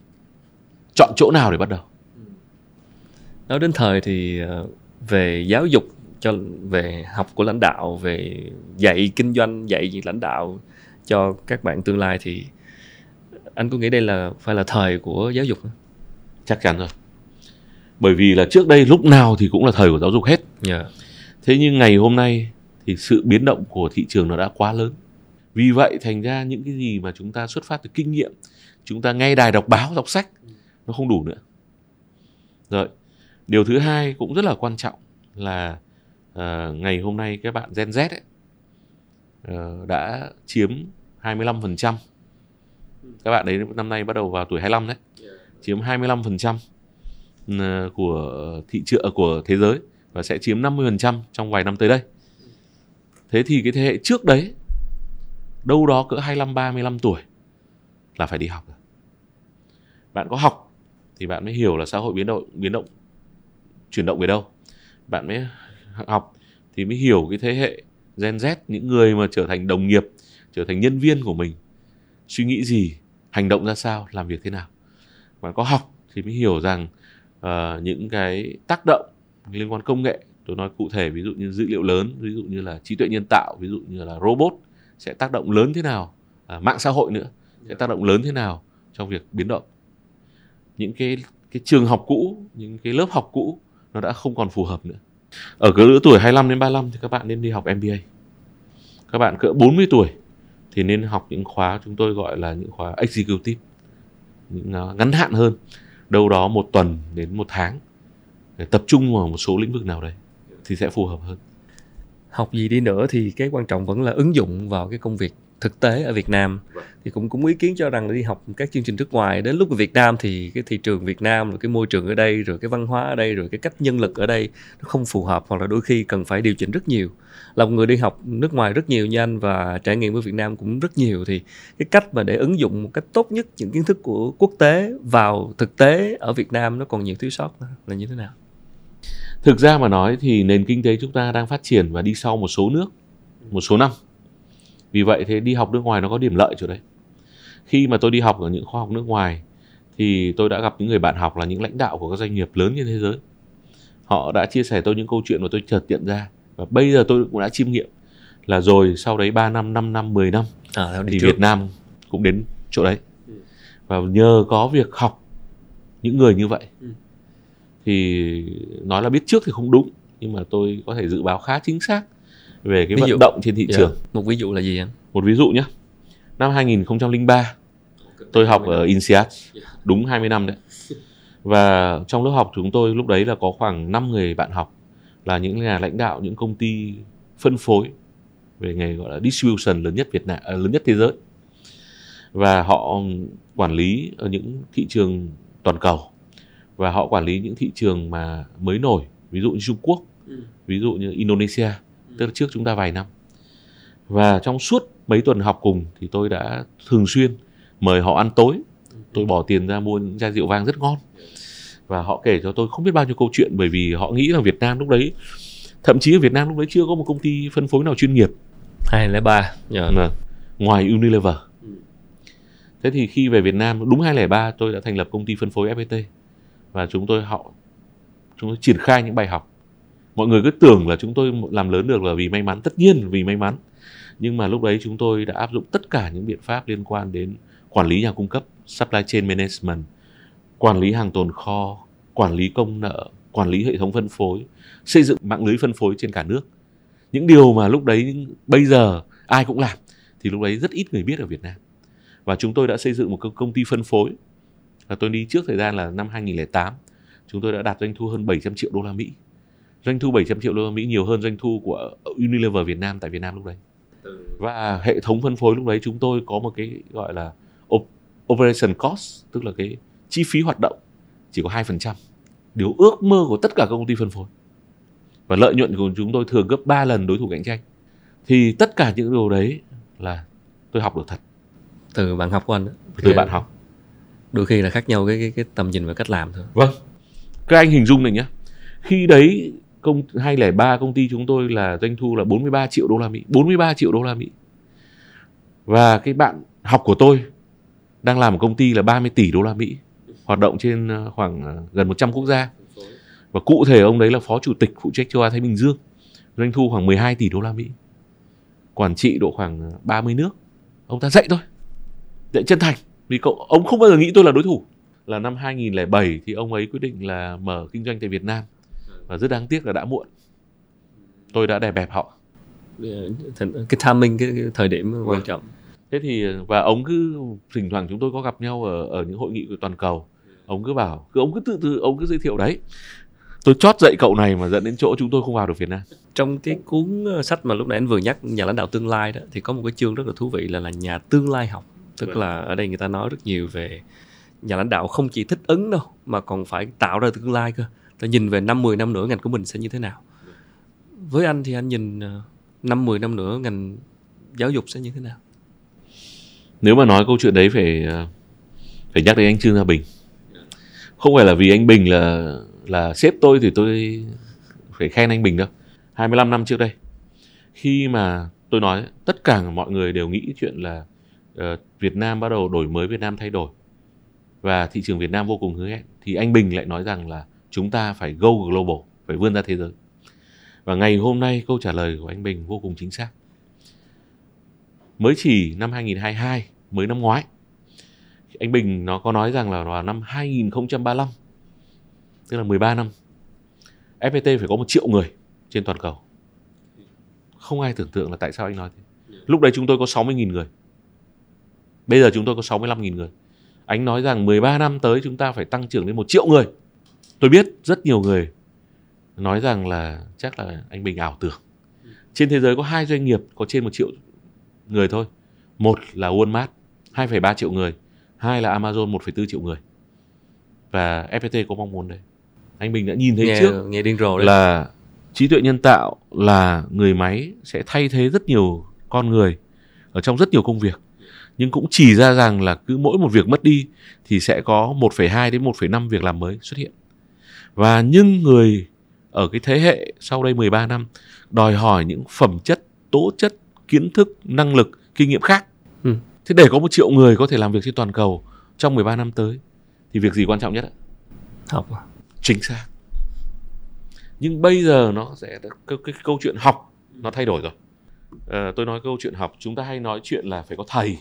Chọn chỗ nào để bắt đầu? Nói đến thời thì ờ, về giáo dục cho về học của lãnh đạo về dạy kinh doanh dạy lãnh đạo cho các bạn tương lai thì anh có nghĩ đây là phải là thời của giáo dục không? chắc chắn rồi. Bởi vì là trước đây lúc nào thì cũng là thời của giáo dục hết. Dạ. Thế nhưng ngày hôm nay thì sự biến động của thị trường nó đã quá lớn. Vì vậy thành ra những cái gì mà chúng ta xuất phát từ kinh nghiệm chúng ta nghe đài đọc báo đọc sách nó không đủ nữa. Rồi điều thứ hai cũng rất là quan trọng là ờ, ngày hôm nay các bạn Gen Z ấy, ờ, đã chiếm 25% các bạn đấy năm nay bắt đầu vào tuổi 25 đấy chiếm 25% ừ, của thị trường của thế giới và sẽ chiếm 50% trong vài năm tới đây. Thế thì cái thế hệ trước đấy đâu đó cỡ 25 35 tuổi là phải đi học rồi. Bạn có học thì bạn mới hiểu là xã hội biến động biến động chuyển động về đâu. bạn mới học thì mới hiểu cái thế hệ Gen Z những người mà trở thành đồng nghiệp trở thành nhân viên của mình suy nghĩ gì hành động ra sao làm việc thế nào. Bạn có học thì mới hiểu rằng uh, những cái tác động liên quan công nghệ tôi nói cụ thể ví dụ như dữ liệu lớn ví dụ như là trí tuệ nhân tạo ví dụ như là robot sẽ tác động lớn thế nào à, mạng xã hội nữa sẽ tác động lớn thế nào trong việc biến động. Những cái cái trường học cũ những cái lớp học cũ nó đã không còn phù hợp nữa ở cái lứa tuổi 25 đến 35 thì các bạn nên đi học MBA các bạn cỡ 40 tuổi thì nên học những khóa chúng tôi gọi là những khóa executive, những à, ngắn hạn hơn. Đâu đó một tuần đến một tháng để tập trung vào một số lĩnh vực nào đấy thì sẽ phù hợp hơn. Học gì đi nữa thì cái quan trọng vẫn là ứng dụng vào cái công việc thực tế ở Việt Nam. Vâng. thì cũng cũng ý kiến cho rằng đi học các chương trình nước ngoài đến lúc ở Việt Nam thì cái thị trường Việt Nam rồi cái môi trường ở đây rồi cái văn hóa ở đây rồi cái cách nhân lực ở đây nó không phù hợp hoặc là đôi khi cần phải điều chỉnh rất nhiều. Là một người đi học nước ngoài rất nhiều như anh và trải nghiệm ở Việt Nam cũng rất nhiều. Thì cái cách mà để ứng dụng một cách tốt nhất những kiến thức của quốc tế vào thực tế ở Việt Nam nó còn nhiều thiếu sót là như thế nào? Thực ra mà nói thì nền kinh tế chúng ta đang phát triển và đi sau một số nước một số năm vì vậy thế đi học nước ngoài nó có điểm lợi chỗ đấy khi mà tôi đi học ở những khoa học nước ngoài thì tôi đã gặp những người bạn học là những lãnh đạo của các doanh nghiệp lớn trên thế giới họ đã chia sẻ tôi những câu chuyện mà tôi chợt nhận ra và bây giờ tôi cũng đã chiêm nghiệm là rồi sau đấy 3 năm 5 năm 10 năm à, thì trước. Việt Nam cũng đến chỗ đấy ừ. và nhờ có việc học những người như vậy ừ. thì nói là biết trước thì không đúng nhưng mà tôi có thể dự báo khá chính xác về cái ví vận dụ, động trên thị yeah. Dạ. trường. Một ví dụ là gì anh? Một ví dụ nhé. Năm 2003 tôi học ở INSEAD đúng 20 năm đấy. Và trong lớp học chúng tôi lúc đấy là có khoảng 5 người bạn học là những nhà lãnh đạo những công ty phân phối về nghề gọi là distribution lớn nhất Việt Nam à, lớn nhất thế giới. Và họ quản lý ở những thị trường toàn cầu và họ quản lý những thị trường mà mới nổi ví dụ như Trung Quốc, ừ. ví dụ như Indonesia tức là trước chúng ta vài năm. Và trong suốt mấy tuần học cùng thì tôi đã thường xuyên mời họ ăn tối. Tôi bỏ tiền ra mua những chai rượu vang rất ngon. Và họ kể cho tôi không biết bao nhiêu câu chuyện bởi vì họ nghĩ là Việt Nam lúc đấy thậm chí ở Việt Nam lúc đấy chưa có một công ty phân phối nào chuyên nghiệp. Hai lẻ ba. Ngoài Unilever. Thế thì khi về Việt Nam đúng 2003 tôi đã thành lập công ty phân phối FPT và chúng tôi họ chúng tôi triển khai những bài học mọi người cứ tưởng là chúng tôi làm lớn được là vì may mắn. Tất nhiên vì may mắn. Nhưng mà lúc đấy chúng tôi đã áp dụng tất cả những biện pháp liên quan đến quản lý nhà cung cấp, supply chain management, quản lý hàng tồn kho, quản lý công nợ, quản lý hệ thống phân phối, xây dựng mạng lưới phân phối trên cả nước. Những điều mà lúc đấy bây giờ ai cũng làm thì lúc đấy rất ít người biết ở Việt Nam. Và chúng tôi đã xây dựng một công ty phân phối. Và tôi đi trước thời gian là năm 2008 chúng tôi đã đạt doanh thu hơn 700 triệu đô la Mỹ doanh thu 700 triệu đô la Mỹ nhiều hơn doanh thu của Unilever Việt Nam tại Việt Nam lúc đấy. Và hệ thống phân phối lúc đấy chúng tôi có một cái gọi là operation cost tức là cái chi phí hoạt động chỉ có 2% điều ước mơ của tất cả các công ty phân phối. Và lợi nhuận của chúng tôi thường gấp 3 lần đối thủ cạnh tranh. Thì tất cả những điều đấy là tôi học được thật. Từ bạn học của anh đó. từ bạn học. đôi khi là khác nhau cái, cái cái tầm nhìn và cách làm thôi. Vâng. Các anh hình dung này nhé. Khi đấy công 203 công ty chúng tôi là doanh thu là 43 triệu đô la Mỹ 43 triệu đô la Mỹ. Và cái bạn học của tôi đang làm một công ty là 30 tỷ đô la Mỹ, hoạt động trên ờ, khoảng ờ, gần 100 quốc gia. Và cụ thể ông đấy là phó chủ tịch phụ trách châu Á Thái Bình Dương, doanh thu khoảng 12 tỷ đô la Mỹ. Quản trị độ khoảng ờ, 30 nước. Ông ta dạy thôi dạy chân thành. Vì cậu, ông không bao giờ nghĩ tôi là đối thủ. Là năm 2007 thì ông ấy quyết định là mở kinh doanh tại Việt Nam và rất đáng tiếc là đã muộn. Tôi đã đè bẹp họ. Cái timing cái, cái thời điểm quan vâng. trọng. Thế thì và ông cứ thỉnh thoảng chúng tôi có gặp nhau ở ở những hội nghị của toàn cầu. Ông cứ bảo cứ ông cứ tự tự ông cứ giới thiệu đấy. Tôi chót dạy cậu này mà dẫn đến chỗ chúng tôi không vào được Việt Nam. Trong cái cuốn ờ, sách mà lúc nãy anh vừa nhắc nhà lãnh đạo tương lai đó thì có một cái chương rất là thú vị là là nhà tương lai học. Tức vâng. là ở đây người ta nói rất nhiều về nhà lãnh đạo không chỉ thích ứng đâu mà còn phải tạo ra tương lai cơ ta nhìn về năm 10 năm nữa ngành của mình sẽ như thế nào? Với anh thì anh nhìn ờ, năm 10 năm nữa ngành giáo dục sẽ như thế nào? Nếu mà nói câu chuyện đấy phải ờ, phải nhắc đến anh Trương Gia Bình. Không phải là vì anh Bình là là sếp tôi thì tôi phải khen anh Bình đâu. 25 năm trước đây khi mà tôi nói tất cả mọi người đều nghĩ chuyện là uh, Việt Nam bắt đầu đổi mới Việt Nam thay đổi và thị trường Việt Nam vô cùng hứa hẹn thì anh Bình lại nói rằng là chúng ta phải go global, phải vươn ra thế giới. Và ngày hôm nay câu trả lời của anh Bình vô cùng chính xác. Mới chỉ năm 2022 mới năm ngoái, anh Bình nó có nói rằng là vào năm 2035 tức là 13 năm FPT phải có một triệu người trên toàn cầu. Không ai tưởng tượng là tại sao anh nói thế. Lúc đấy chúng tôi có 60.000 người. Bây giờ chúng tôi có 65.000 người. Anh nói rằng 13 năm tới chúng ta phải tăng trưởng lên một triệu người tôi biết rất nhiều người nói rằng là chắc là anh Bình ảo tưởng. Trên thế giới có hai doanh nghiệp có trên một triệu người thôi. Một là Walmart 2,3 triệu người. Hai là Amazon 1,4 triệu người. Và FPT có mong muốn đấy. Anh Bình đã nhìn thấy nghe, trước nghe điên rồ đấy. là trí tuệ nhân tạo là người máy sẽ thay thế rất nhiều con người ở trong rất nhiều công việc. Nhưng cũng chỉ ra rằng là cứ mỗi một việc mất đi thì sẽ có 1,2 đến 1,5 việc làm mới xuất hiện. Và nhưng người ở cái thế hệ sau đây 13 năm đòi hỏi những phẩm chất, tố chất, kiến thức, năng lực, kinh nghiệm khác. Ừ. Thế để có một triệu người có thể làm việc trên toàn cầu trong 13 năm tới thì việc gì quan trọng nhất ạ? học à? Chính xác. Nhưng bây giờ nó sẽ cái, cái câu chuyện học nó thay đổi rồi. À, tôi nói câu chuyện học chúng ta hay nói chuyện là phải có thầy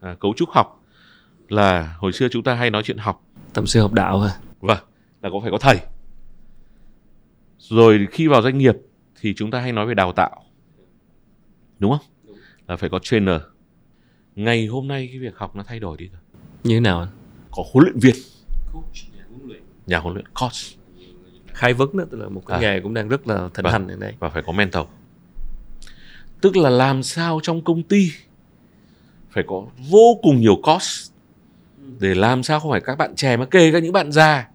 à, cấu trúc học là hồi xưa chúng ta hay nói chuyện học tầm sư học đạo à vâng là có phải có thầy. Rồi khi vào doanh nghiệp thì chúng ta hay nói về đào tạo. Đúng không? Là phải có trainer. Ngày hôm nay cái việc học nó thay đổi đi rồi như thế nào anh có huấn luyện viên. Nhà huấn luyện. Coach. Khai vấn đó tức là một cái À. nghề cũng đang rất là thịnh Vâng. hành hiện nay. Và phải có mentor. Tức là làm sao trong công ty phải có vô cùng nhiều cost để làm sao không phải các bạn trẻ mà kể cả những bạn già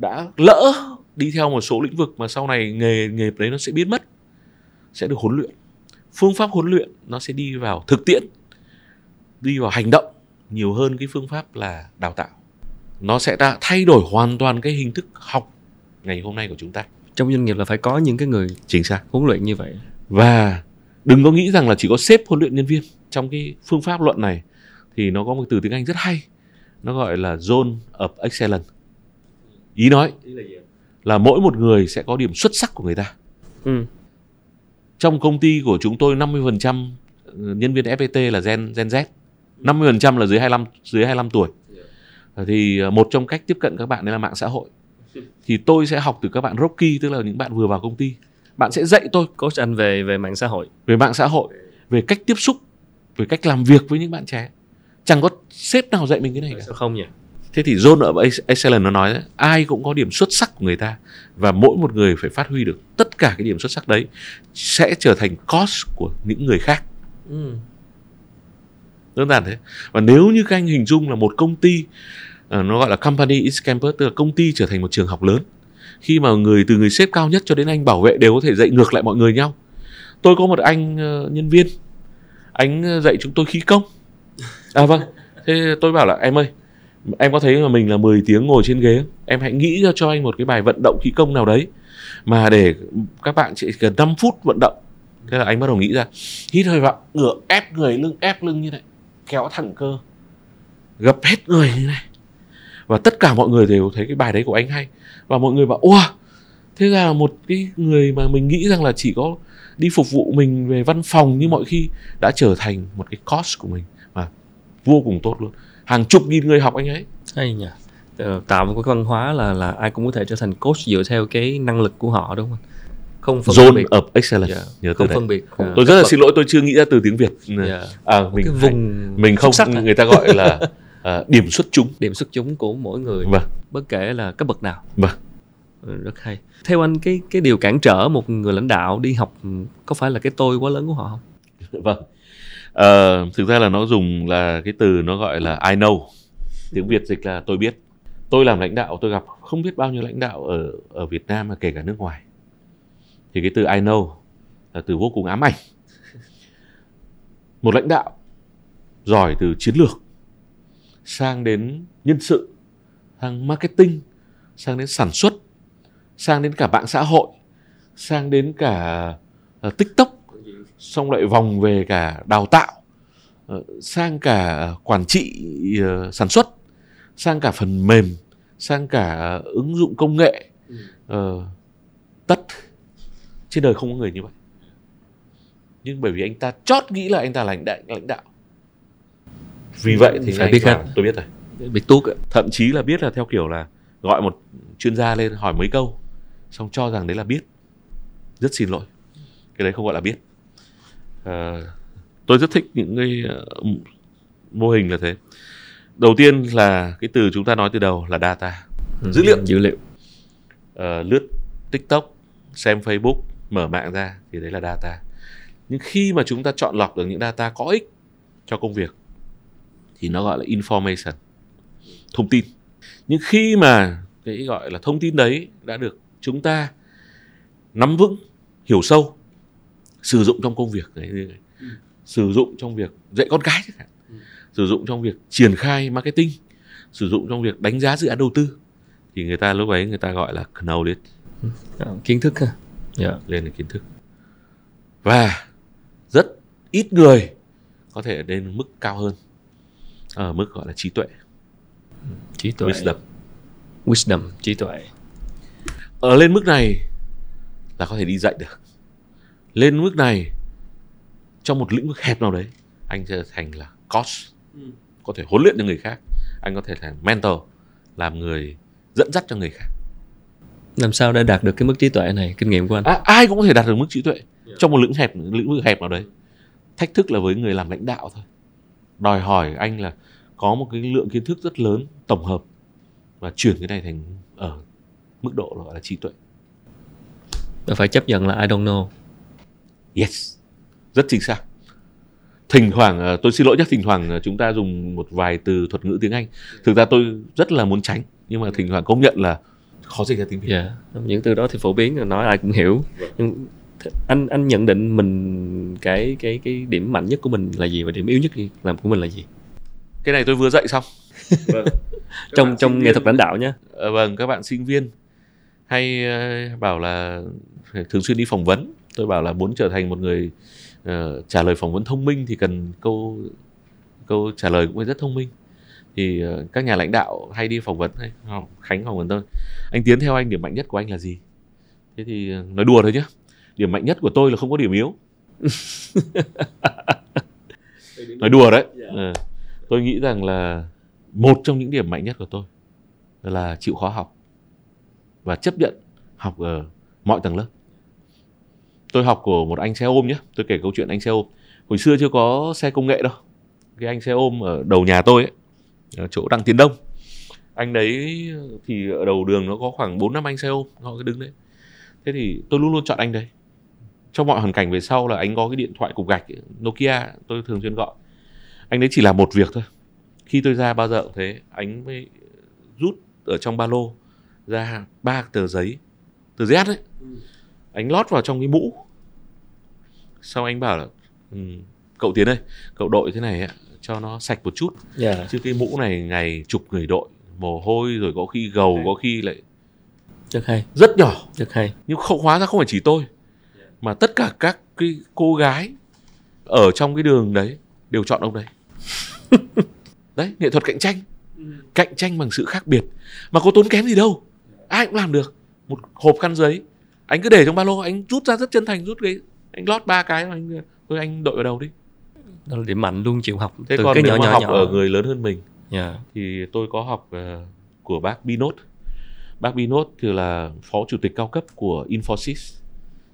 đã lỡ đi theo một số lĩnh vực mà sau này nghề nghề đấy nó sẽ biến mất sẽ được huấn luyện. Phương pháp huấn luyện nó sẽ đi vào thực tiễn đi vào hành động nhiều hơn cái phương pháp là đào tạo. Nó sẽ đã thay đổi hoàn toàn cái hình thức học ngày hôm nay của chúng ta. Trong doanh nghiệp là phải có những cái người chính xác. huấn luyện như vậy. Và đừng có nghĩ rằng là chỉ có sếp huấn luyện nhân viên. Trong cái phương pháp luận này thì nó có một từ tiếng Anh rất hay nó gọi là zone of excellence ý nói là mỗi một người sẽ có điểm xuất sắc của người ta. Ừ. trong công ty của chúng tôi 50% nhân viên FPT là gen gen Z. 50% là dưới 25 dưới 25 tuổi. Thì một trong cách tiếp cận các bạn đấy là mạng xã hội. Thì tôi sẽ học từ các bạn Rocky tức là những bạn vừa vào công ty. Bạn sẽ dạy tôi coach anh về về mạng xã hội. về mạng xã hội về cách tiếp xúc về cách làm việc với những bạn trẻ. Chẳng có sếp nào dạy mình cái này cả. Không nhỉ thế thì zone ở excellence nó nói đấy, ai cũng có điểm xuất sắc của người ta và mỗi một người phải phát huy được tất cả cái điểm xuất sắc đấy sẽ trở thành cost của những người khác. Ừ. đơn giản thế. Và nếu như các anh hình dung là một công ty ờ, nó gọi là company is campus tức là công ty trở thành một trường học lớn khi mà người từ người sếp cao nhất cho đến anh bảo vệ đều có thể dạy ngược lại mọi người nhau. Tôi có một anh ờ, nhân viên anh ờ, dạy chúng tôi khí công. À vâng. Thế tôi bảo là em ơi em có thấy là mình là 10 tiếng ngồi trên ghế em hãy nghĩ ra cho anh một cái bài vận động khí công nào đấy mà để các bạn chỉ cần 5 phút vận động. Thế là anh bắt đầu nghĩ ra. Hít hơi vào, ngửa ép người lưng, ép lưng như này, kéo thẳng cơ, gập hết người như này. Và tất cả mọi người đều thấy cái bài đấy của anh hay. Và mọi người bảo wow thế là một cái người mà mình nghĩ rằng là chỉ có đi phục vụ mình về văn phòng như mọi khi đã trở thành một cái cost của mình. Mà vô cùng tốt luôn hàng chục nghìn người học anh ấy. Hay nhỉ Ờ, tạo một cái văn hóa là là ai cũng có thể trở thành coach dựa theo cái năng lực của họ đúng không không phân zone biệt. of excellence. Dạ, nhớ không phân biệt ờ, tôi rất là cấp xin lỗi tôi chưa nghĩ ra từ tiếng việt. Dạ. à, mình cái vùng mình không sắc người ta gọi là à, điểm xuất chúng. Điểm xuất chúng của mỗi người vâng. bất kể là cấp bậc nào. Vâng. Ừ, rất hay. Theo anh cái cái điều cản trở một người lãnh đạo đi học có phải là cái tôi quá lớn của họ không? Vâng Ờ, thực ra là nó dùng là cái từ nó gọi là I know. Tiếng Việt dịch là tôi biết. Tôi làm lãnh đạo tôi gặp không biết bao nhiêu lãnh đạo ở ở Việt Nam và kể cả nước ngoài. Thì cái từ I know là từ vô cùng ám ảnh. Một lãnh đạo giỏi từ chiến lược sang đến nhân sự sang marketing sang đến sản xuất sang đến cả mạng xã hội sang đến cả uh, tiktok xong lại vòng về cả đào tạo uh, sang cả quản trị uh, sản xuất sang cả phần mềm sang cả ứng dụng công nghệ uh, tất. Trên đời không có người như vậy. Nhưng bởi vì anh ta chót nghĩ là anh ta là lãnh đạo lãnh đạo. Vì vậy thì Phải anh biết hết. tôi biết rồi. Biết tuốt ạ. thậm chí là biết là theo kiểu là gọi một chuyên gia lên hỏi mấy câu xong cho rằng đấy là biết. Rất xin lỗi. Cái đấy không gọi là biết Ờ, tôi rất thích những cái ờ, mô hình là thế. Đầu tiên là cái từ chúng ta nói từ đầu là data Ừ, Dữ liệu. dữ liệu. Ờ, lướt tiktok xem facebook mở mạng ra thì đấy là data. Nhưng khi mà chúng ta chọn lọc được những data có ích cho công việc thì nó gọi là information thông tin. Nhưng khi mà cái gọi là thông tin đấy đã được chúng ta nắm vững hiểu sâu sử dụng trong công việc này. sử dụng trong việc dạy con cái chẳng hạn. Sử dụng trong việc triển khai marketing. Sử dụng trong việc đánh giá dự án đầu tư. Thì người ta lúc ấy người ta gọi là knowledge Ờ, kiến thức ha dạ lên là kiến thức. Và rất ít người có thể đến mức cao hơn. Ở mức gọi là trí tuệ. Trí tuệ. Wisdom. Wisdom trí tuệ. Ở lên mức này là có thể đi dạy được lên mức này trong một lĩnh vực hẹp nào đấy anh sẽ thành là coach. Có thể huấn luyện cho người khác anh có thể là mentor làm người dẫn dắt cho người khác. Làm sao để đạt được cái mức trí tuệ này kinh nghiệm của anh? À, ai cũng có thể đạt được mức trí tuệ trong một lĩnh hẹp lĩnh vực hẹp nào đấy. Thách thức là với người làm lãnh đạo thôi. Đòi hỏi anh là có một cái lượng kiến thức rất lớn tổng hợp và chuyển cái này thành ở mức độ gọi là trí tuệ. Và phải chấp nhận là I don't know yes. Rất chính xác. Thỉnh thoảng ờ, tôi xin lỗi nhé thỉnh thoảng ờ, chúng ta dùng một vài từ thuật ngữ tiếng anh. Thực ra tôi rất là muốn tránh nhưng mà thỉnh thoảng công nhận là khó dịch ra tiếng việt. Dạ. Những từ đó thì phổ biến rồi nói ai cũng hiểu. Nhưng th- anh anh nhận định mình cái cái cái điểm mạnh nhất của mình là gì và điểm yếu nhất làm của mình là gì? Cái này tôi vừa dạy xong. Vâng. trong trong nghệ thuật lãnh đạo nhé. Ờ, vâng các bạn sinh viên hay bảo là thường xuyên đi phỏng vấn tôi bảo là muốn trở thành một người ờ, trả lời phỏng vấn thông minh thì cần câu câu trả lời cũng phải rất thông minh. Thì ờ, các nhà lãnh đạo hay đi phỏng vấn hay khánh phỏng vấn tôi anh tiến theo anh điểm mạnh nhất của anh là gì? Thế thì ờ, nói đùa thôi nhé điểm mạnh nhất của tôi là không có điểm yếu. Nói đùa đấy. Ờ, tôi nghĩ rằng là một trong những điểm mạnh nhất của tôi là chịu khó học và chấp nhận học ở mọi tầng lớp tôi học của một anh xe ôm nhé. Tôi kể câu chuyện anh xe ôm. Hồi xưa chưa có xe công nghệ đâu. Cái anh xe ôm ở đầu nhà tôi ấy, ở chỗ đặng tiến đông. Anh đấy thì ở đầu đường nó có khoảng bốn năm anh xe ôm, họ cứ đứng đấy. Thế thì tôi luôn luôn chọn anh đấy. Trong mọi hoàn cảnh về sau là anh có cái điện thoại cục gạch, Nokia, tôi thường xuyên gọi. Anh đấy chỉ làm một việc thôi. Khi tôi ra bao giờ cũng thế, anh mới rút ở trong ba lô ra ba tờ giấy tờ giấy đấy anh lót vào trong cái mũ. Sau anh bảo là ừ, cậu tiến ơi cậu đội thế này ạ cho nó sạch một chút. Dạ. Chứ cái mũ này ngày chục người đội mồ hôi rồi có khi gầu có khi lại rất hay. rất nhỏ. Rất hay. Nhưng không hóa ra không phải chỉ tôi mà tất cả các cái cô gái ở trong cái đường đấy đều chọn ông đấy. Đấy nghệ thuật cạnh tranh. Cạnh tranh bằng sự khác biệt. Mà có tốn kém gì đâu. Ai cũng làm được. Một hộp khăn giấy anh cứ để trong ba lô anh rút ra rất chân thành rút cái anh lót ba cái rồi anh thôi anh đội vào đầu đi đó là điểm mạnh luôn chịu học thế từ còn cái nhỏ mà nhỏ học nhỏ ở người lớn hơn mình dạ thì tôi có học ờ, của bác Binot. Bác Binot thì là phó chủ tịch cao cấp của Infosys.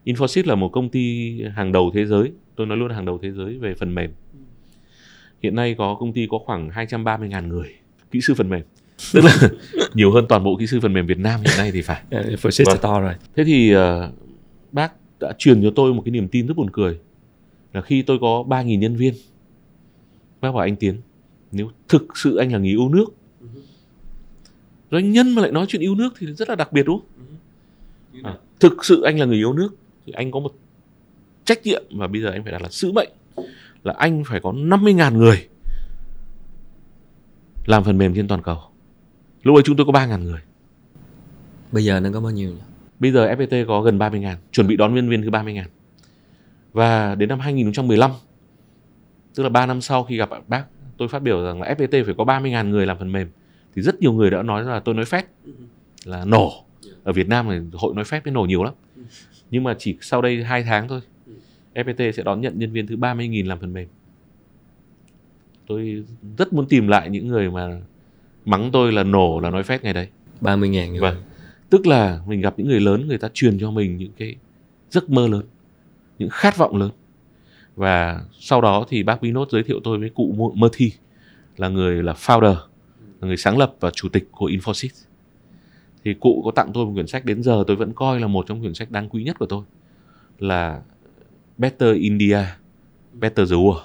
Infosys là một công ty hàng đầu thế giới, tôi nói luôn hàng đầu thế giới về phần mềm. Hiện nay có công ty có khoảng 230.000 người kỹ sư phần mềm. Tức là nhiều hơn toàn bộ kỹ sư phần mềm Việt Nam hiện nay thì phải. yeah, Infosys Vâng. là to rồi Thế thì ờ, bác đã truyền cho tôi một cái niềm tin rất buồn cười là khi tôi có 3.000 nhân viên bác bảo anh Tiến nếu thực sự anh là người yêu nước rồi anh nhân mà lại nói chuyện yêu nước thì rất là đặc biệt đúng không? À, thực sự anh là người yêu nước thì anh có một trách nhiệm và bây giờ anh phải đặt là sứ mệnh là anh phải có 50.000 người làm phần mềm trên toàn cầu lúc ấy chúng tôi có 3.000 người. Bây giờ nó có bao nhiêu nhỉ? bây giờ FPT có gần 30 ngàn chuẩn bị đón nhân viên thứ 30 ngàn. Và đến năm 2015 tức là 3 năm sau khi gặp bác tôi phát biểu rằng là FPT phải có 30 ngàn người làm phần mềm. Thì rất nhiều người đã nói là tôi nói phép là nổ. Ở Việt Nam thì hội nói phép với nổ nhiều lắm. Nhưng mà chỉ sau đây 2 tháng thôi FPT sẽ đón nhận nhân viên thứ 30.000 làm phần mềm. Tôi rất muốn tìm lại những người mà mắng tôi là nổ là nói phép ngày đấy 30 ngàn. Vâng. Tức là mình gặp những người lớn người ta truyền cho mình những cái giấc mơ lớn, những khát vọng lớn. Và sau đó thì bác Vinod giới thiệu tôi với cụ Mơ Thi là người là founder, là người sáng lập và chủ tịch của Infosys. Thì cụ có tặng tôi một quyển sách đến giờ tôi vẫn coi là một trong quyển sách đáng quý nhất của tôi là Better India, Better the World.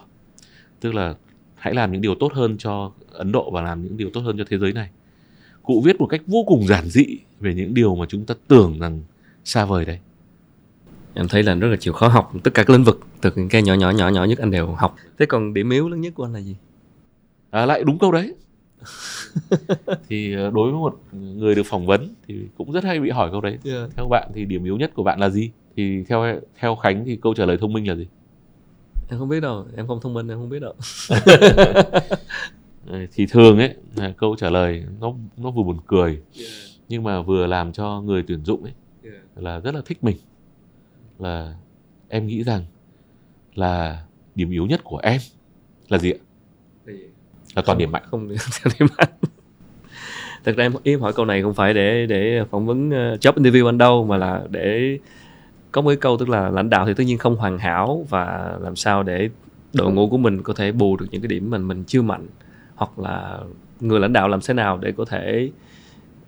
Tức là hãy làm những điều tốt hơn cho Ấn Độ và làm những điều tốt hơn cho thế giới này. Cụ viết một cách vô cùng giản dị về những điều mà chúng ta tưởng rằng xa vời đấy em thấy là rất là chịu khó học tất cả các lĩnh vực từ những cái nhỏ nhỏ nhỏ nhỏ nhất anh đều học. Thế còn điểm yếu lớn nhất của anh là gì? À, lại đúng câu đấy. Thì ờ, đối với một người được phỏng vấn thì cũng rất hay bị hỏi câu đấy. Yeah. theo bạn thì điểm yếu nhất của bạn là gì? Thì theo theo khánh thì câu trả lời thông minh là gì? Em không biết đâu em không thông minh em không biết đâu thì thường ấy là câu trả lời nó nó vừa buồn cười nhưng mà vừa làm cho người tuyển dụng ấy là rất là thích mình. Là em nghĩ rằng là điểm yếu nhất của em là gì ạ? Là toàn điểm mạnh. Không điểm mạnh. Thật ra em em hỏi câu này không phải để để phỏng vấn uh, job interview anh đâu mà là để có một cái câu tức là lãnh đạo thì tất nhiên không hoàn hảo và làm sao để đội ngũ của mình có thể bù được những cái điểm mình mình chưa mạnh hoặc là người lãnh đạo làm thế nào để có thể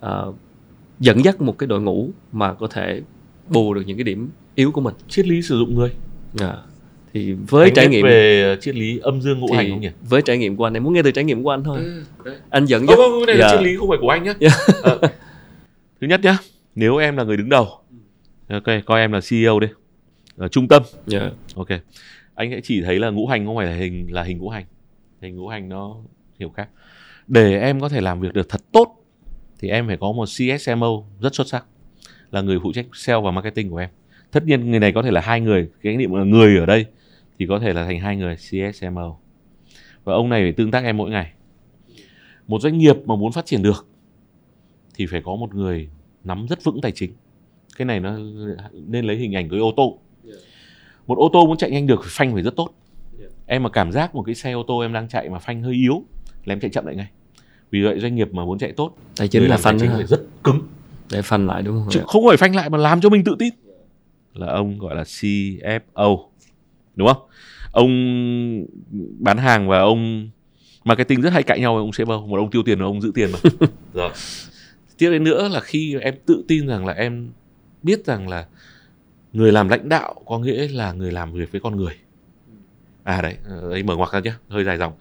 uh, dẫn dắt một cái đội ngũ mà có thể bù được những cái điểm yếu của mình. Triết lý sử dụng người. À. thì với anh trải nghiệm về triết lý âm dương ngũ hành không nhỉ? với trải nghiệm của anh em muốn nghe từ trải nghiệm của anh thôi. Ừ, anh dẫn dắt không, không, này là dạ. triết lý không phải của anh nhé yeah. à, thứ nhất nhá nếu em là người đứng đầu ok coi em là ceo đi ở trung tâm. Yeah. ok. Anh hãy chỉ thấy là ngũ hành không phải là hình là hình ngũ hành. Hình ngũ hành nó hiểu khác. Để em có thể làm việc được thật tốt thì em phải có một CSMO rất xuất sắc là người phụ trách sale và marketing của em. Tất nhiên người này có thể là hai người cái niệm là người ở đây thì có thể là thành hai người CSMO và ông này phải tương tác em mỗi ngày. Một doanh nghiệp mà muốn phát triển được thì phải có một người nắm rất vững tài chính. Cái này nó nên lấy hình ảnh của ô tô. Một ô tô muốn chạy nhanh được phanh phải rất tốt. Em mà cảm giác một cái xe ô tô em đang chạy mà phanh hơi yếu là em chạy chậm lại ngay. Vì vậy doanh nghiệp mà muốn chạy tốt tài chính là phanh phải rất cứng. Để phanh lại đúng không? Chứ không phải phanh lại mà làm cho mình tự tin. Là ông gọi là CFO đúng không? Ông bán hàng và ông marketing rất hay cãi nhau với ông CFO một ông tiêu tiền và ông giữ tiền mà. Rồi. Tiếp đến nữa là khi em tự tin rằng là em biết rằng là người làm lãnh đạo có nghĩa là người làm việc với con người. À đấy đấy mở ngoặc ra nhé hơi dài dòng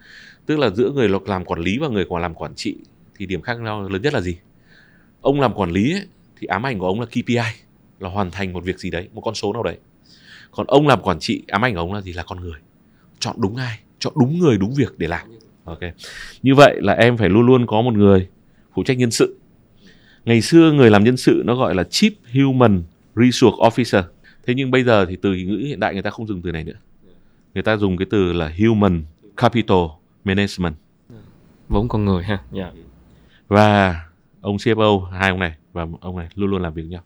tức là giữa người làm quản lý và người còn làm quản trị thì điểm khác nhau lớn nhất là gì? Ông làm quản lý ấy, thì ám ảnh của ông là KPI là hoàn thành một việc gì đấy một con số nào đấy. Còn ông làm quản trị ám ảnh của ông là gì? Là con người. Chọn đúng ai chọn đúng người đúng việc để làm. Ok. Như vậy là em phải luôn luôn có một người phụ trách nhân sự. Ngày xưa người làm nhân sự nó gọi là chief human resource officer. Thế nhưng bây giờ thì từ ngữ hiện đại người ta không dùng từ này nữa. Người ta dùng cái từ là human capital management. Vốn con người ha. Yeah. Dạ. và ông CFO hai ông này và ông này luôn luôn làm việc với nhau.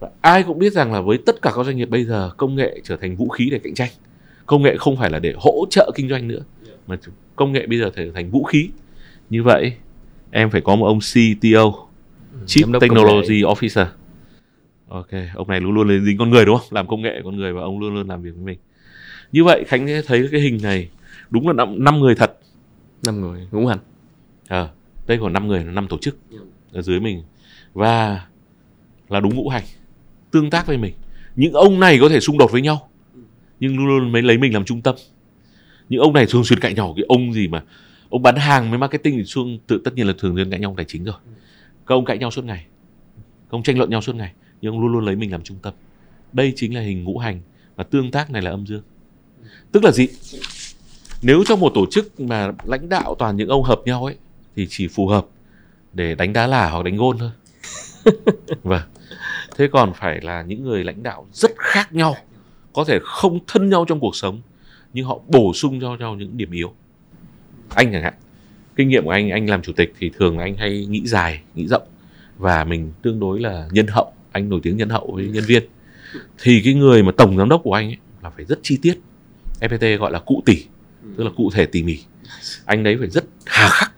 Và ai cũng biết rằng là với tất cả các doanh nghiệp bây giờ công nghệ trở thành vũ khí để cạnh tranh. Công nghệ không phải là để hỗ trợ kinh doanh nữa mà công nghệ bây giờ trở thành vũ khí. Như vậy em phải có một ông CTO ừ, Chief Technology Officer. Ok ông này luôn luôn lên dính con người đúng không? Làm công nghệ con người và ông luôn luôn làm việc với mình. Như vậy khánh thấy cái hình này đúng là năm, năm người thật. Năm người ngũ hành. À, đây còn năm người là năm tổ chức ở dưới mình. Và là đúng ngũ hành tương tác với mình. Những ông này có thể xung đột với nhau nhưng luôn luôn mới lấy mình làm trung tâm. Những ông này thường xuyên cãi nhau cái ông gì mà ông bán hàng với marketing thì xương tự tất nhiên là thường xuyên cãi nhau tài chính rồi. Các ông cãi nhau suốt ngày các ông tranh luận nhau suốt ngày nhưng ông luôn luôn lấy mình làm trung tâm. Đây chính là hình ngũ hành và tương tác này là âm dương. Tức là gì nếu trong một tổ chức mà lãnh đạo toàn những ông hợp nhau ấy thì chỉ phù hợp để đánh đá lả hoặc đánh gôn thôi. Vâng. Thế còn phải là những người lãnh đạo rất khác nhau có thể không thân nhau trong cuộc sống nhưng họ bổ sung cho nhau những điểm yếu. Anh chẳng hạn kinh nghiệm của anh anh làm chủ tịch thì thường là anh hay nghĩ dài nghĩ rộng và mình tương đối là nhân hậu anh nổi tiếng nhân hậu với nhân viên. Thì cái người mà tổng giám đốc của anh ấy là phải rất chi tiết. FPT gọi là cụ tỉ tức là cụ thể tỉ mỉ. Anh đấy phải rất hà khắc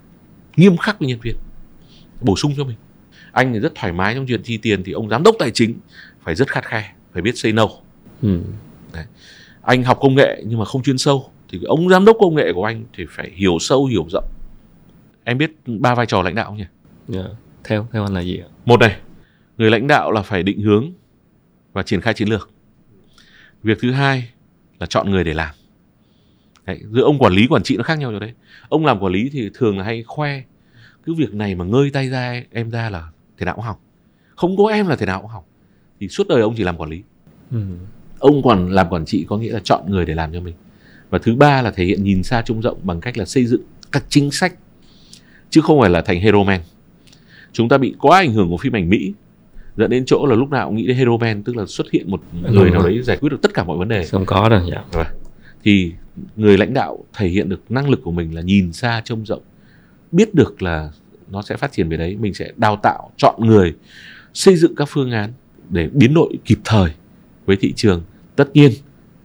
nghiêm khắc với nhân viên bổ sung cho mình. Anh thì rất thoải mái trong chuyện chi tiền thì ông giám đốc tài chính phải rất khắt khe phải biết say no. Ừ. Đấy. anh học công nghệ nhưng mà không chuyên sâu thì ông giám đốc công nghệ của anh thì phải hiểu sâu hiểu rộng. Em biết ba vai trò lãnh đạo không nhỉ? Yeah. theo theo anh là gì ạ? Một này người lãnh đạo là phải định hướng và triển khai chiến lược. Việc thứ hai là chọn người để làm đấy, giữa ông quản lý quản trị nó khác nhau rồi đấy. Ông làm quản lý thì thường là hay khoe cứ việc này mà ngơi tay ra em ra là thế nào cũng hỏng không có em là thế nào cũng hỏng thì suốt đời ông chỉ làm quản lý. Ừ. ông còn làm quản trị có nghĩa là chọn người để làm cho mình. Và thứ ba là thể hiện nhìn xa trông rộng bằng cách là xây dựng các chính sách chứ không phải là thành hero man. Chúng ta bị quá ảnh hưởng của phim ảnh mỹ dẫn đến chỗ là lúc nào cũng nghĩ đến hero man tức là xuất hiện một người nào đấy giải quyết được tất cả mọi vấn đề. Không có đâu dạ thì người lãnh đạo thể hiện được năng lực của mình là nhìn xa trông rộng, biết được là nó sẽ phát triển về đấy. Mình sẽ đào tạo, chọn người, xây dựng các phương án để biến đổi kịp thời với thị trường. Tất nhiên,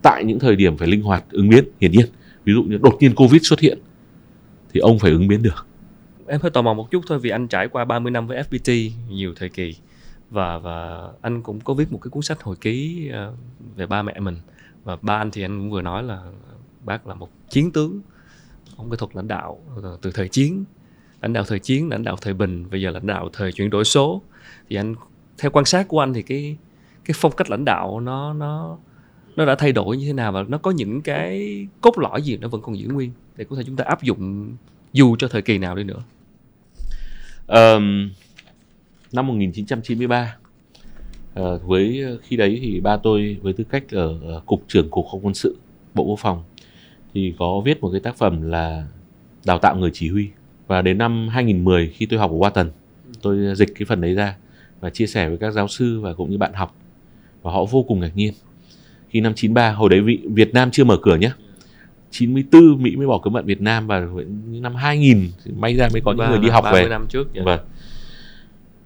tại những thời điểm phải linh hoạt, ứng biến, hiển nhiên. Ví dụ như đột nhiên covid xuất hiện, thì ông phải ứng biến được. Em hơi tò mò một chút thôi, vì anh trải qua 30 năm với FPT nhiều thời kỳ, và và anh cũng có viết một cái cuốn sách hồi ký ờ, về ba mẹ mình và ba anh thì anh cũng vừa nói là bác là một chiến tướng ông cái thuật lãnh đạo ờ, từ thời chiến lãnh đạo thời chiến lãnh đạo thời bình bây giờ lãnh đạo thời chuyển đổi số. Thì anh theo quan sát của anh thì cái cái phong cách lãnh đạo nó nó nó đã thay đổi như thế nào và nó có những cái cốt lõi gì nó vẫn còn giữ nguyên? Để có thể chúng ta áp dụng dù cho thời kỳ nào đi nữa. Um, năm 1993 ờ, với khi đấy thì ba tôi với tư cách ở, ở cục trưởng cục không quân sự bộ quốc phòng thì có viết một cái tác phẩm là đào tạo người chỉ huy. Và đến năm 2010 khi tôi học ở Wharton tôi dịch cái phần đấy ra và chia sẻ với các giáo sư và cũng như bạn học. Và họ vô cùng ngạc nhiên. Khi năm 93 hồi đấy Việt Nam chưa mở cửa nhé 94 Mỹ mới bỏ cấm vận Việt Nam và năm 2000 thì may ra mới có những người đi học 30 về. năm trước dạ. Vâng.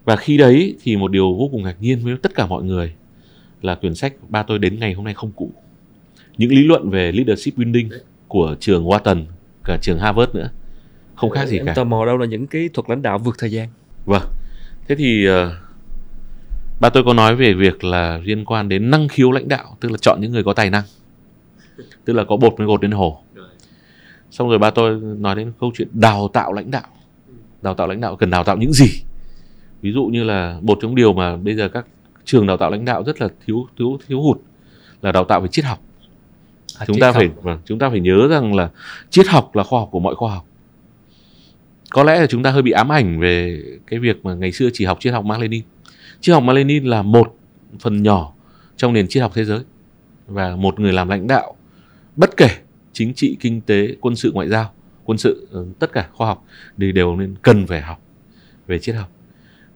Và khi đấy thì một điều vô cùng ngạc nhiên với tất cả mọi người là quyển sách ba tôi đến ngày hôm nay không cũ. Những lý luận về leadership building của trường Wharton, cả trường Harvard nữa. Không khác gì em cả. tò mò đâu là những cái thuật lãnh đạo vượt thời gian Vâng. Thế thì ờ, ba tôi có nói về việc là liên quan đến năng khiếu lãnh đạo, tức là chọn những người có tài năng. Tức là có bột mới gột đến hồ. Xong rồi ba tôi nói đến câu chuyện đào tạo lãnh đạo. Đào tạo lãnh đạo cần đào tạo những gì? Ví dụ như là một trong điều mà bây giờ các trường đào tạo lãnh đạo rất là thiếu thiếu thiếu hụt là đào tạo về triết học. À, chúng ta học. phải vâng, chúng ta phải nhớ rằng là triết học là khoa học của mọi khoa học có lẽ là chúng ta hơi bị ám ảnh về cái việc mà ngày xưa chỉ học triết học Mác Lênin triết học Mác Lênin là một phần nhỏ trong nền triết học thế giới và một người làm lãnh đạo bất kể chính trị kinh tế quân sự ngoại giao quân sự ừ, tất cả khoa học thì đều nên cần phải học về triết học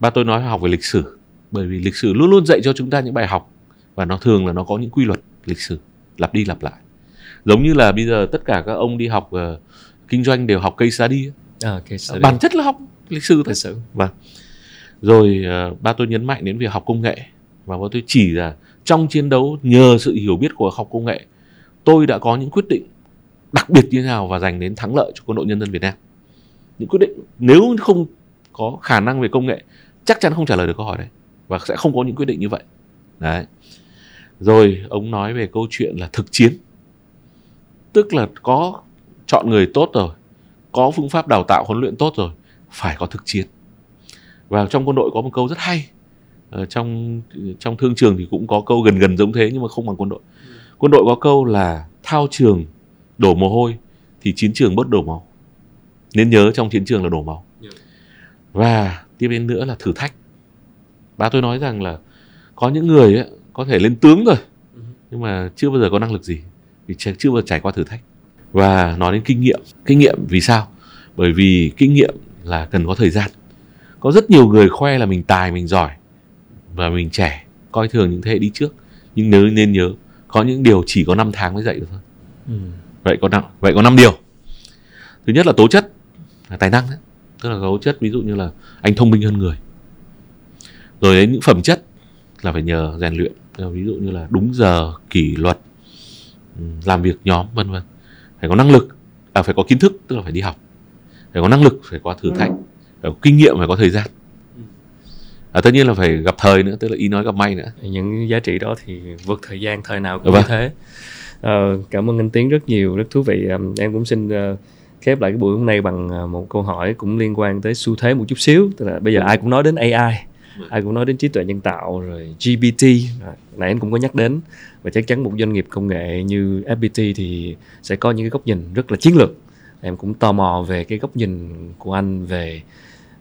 ba tôi nói học về lịch sử bởi vì lịch sử luôn luôn dạy cho chúng ta những bài học và nó thường là nó có những quy luật lịch sử lặp đi lặp lại. Giống như là bây giờ tất cả các ông đi học ờ, kinh doanh đều học case study ấy. à, bản chất là học lịch sử thôi. Lịch sử. Rồi ờ, ba tôi nhấn mạnh đến việc học công nghệ và ba tôi chỉ là trong chiến đấu nhờ sự hiểu biết của học công nghệ tôi đã có những quyết định đặc biệt như thế nào và giành đến thắng lợi cho quân đội nhân dân Việt Nam. Những quyết định nếu không có khả năng về công nghệ chắc chắn không trả lời được câu hỏi đấy và sẽ không có những quyết định như vậy. Đấy. Rồi ông nói về câu chuyện là thực chiến. Tức là có chọn người tốt rồi có phương pháp đào tạo huấn luyện tốt rồi phải có thực chiến. Và trong quân đội có một câu rất hay Ờ, trong trong thương trường thì cũng có câu gần gần giống thế nhưng mà không bằng quân đội. Quân đội có câu là thao trường đổ mồ hôi thì chiến trường bớt đổ máu nên nhớ trong chiến trường là đổ máu. Yeah. và tiếp đến nữa là thử thách. Ba tôi nói rằng là có những người ấy, có thể lên tướng rồi nhưng mà chưa bao giờ có năng lực gì vì chưa chưa bao giờ trải qua thử thách. Và nói đến kinh nghiệm kinh nghiệm vì sao? Bởi vì kinh nghiệm là cần có thời gian. Có rất nhiều người khoe là mình tài mình giỏi và mình trẻ coi thường những thế hệ đi trước. Nhưng nhớ nên nhớ có những điều chỉ có 5 tháng mới dạy được thôi. Ừ. vậy có năm vậy có năm điều. Thứ nhất là tố chất là tài năng đấy tức là tố chất ví dụ như là anh thông minh hơn người. Rồi đến những phẩm chất là phải nhờ rèn luyện ví dụ như là đúng giờ kỷ luật ừ, làm việc nhóm vân vân. Phải có năng lực à, phải có kiến thức tức là phải đi học. Phải có năng lực phải có thử thách phải có kinh nghiệm phải có thời gian. À, tất nhiên là phải gặp thời nữa tức là ý nói gặp may nữa. Những giá trị đó thì vượt thời gian thời nào cũng vâng. như thế. À, cảm ơn anh tiến rất nhiều rất thú vị. Em cũng xin uh, khép lại cái buổi hôm nay bằng à, một câu hỏi cũng liên quan tới xu thế một chút xíu, tức là bây giờ ai cũng nói đến AI ai cũng nói đến trí tuệ nhân tạo, rồi GPT nãy anh cũng có nhắc đến, và chắc chắn một doanh nghiệp công nghệ như FPT thì sẽ có những cái góc nhìn rất là chiến lược. Em cũng tò mò về cái góc nhìn của anh về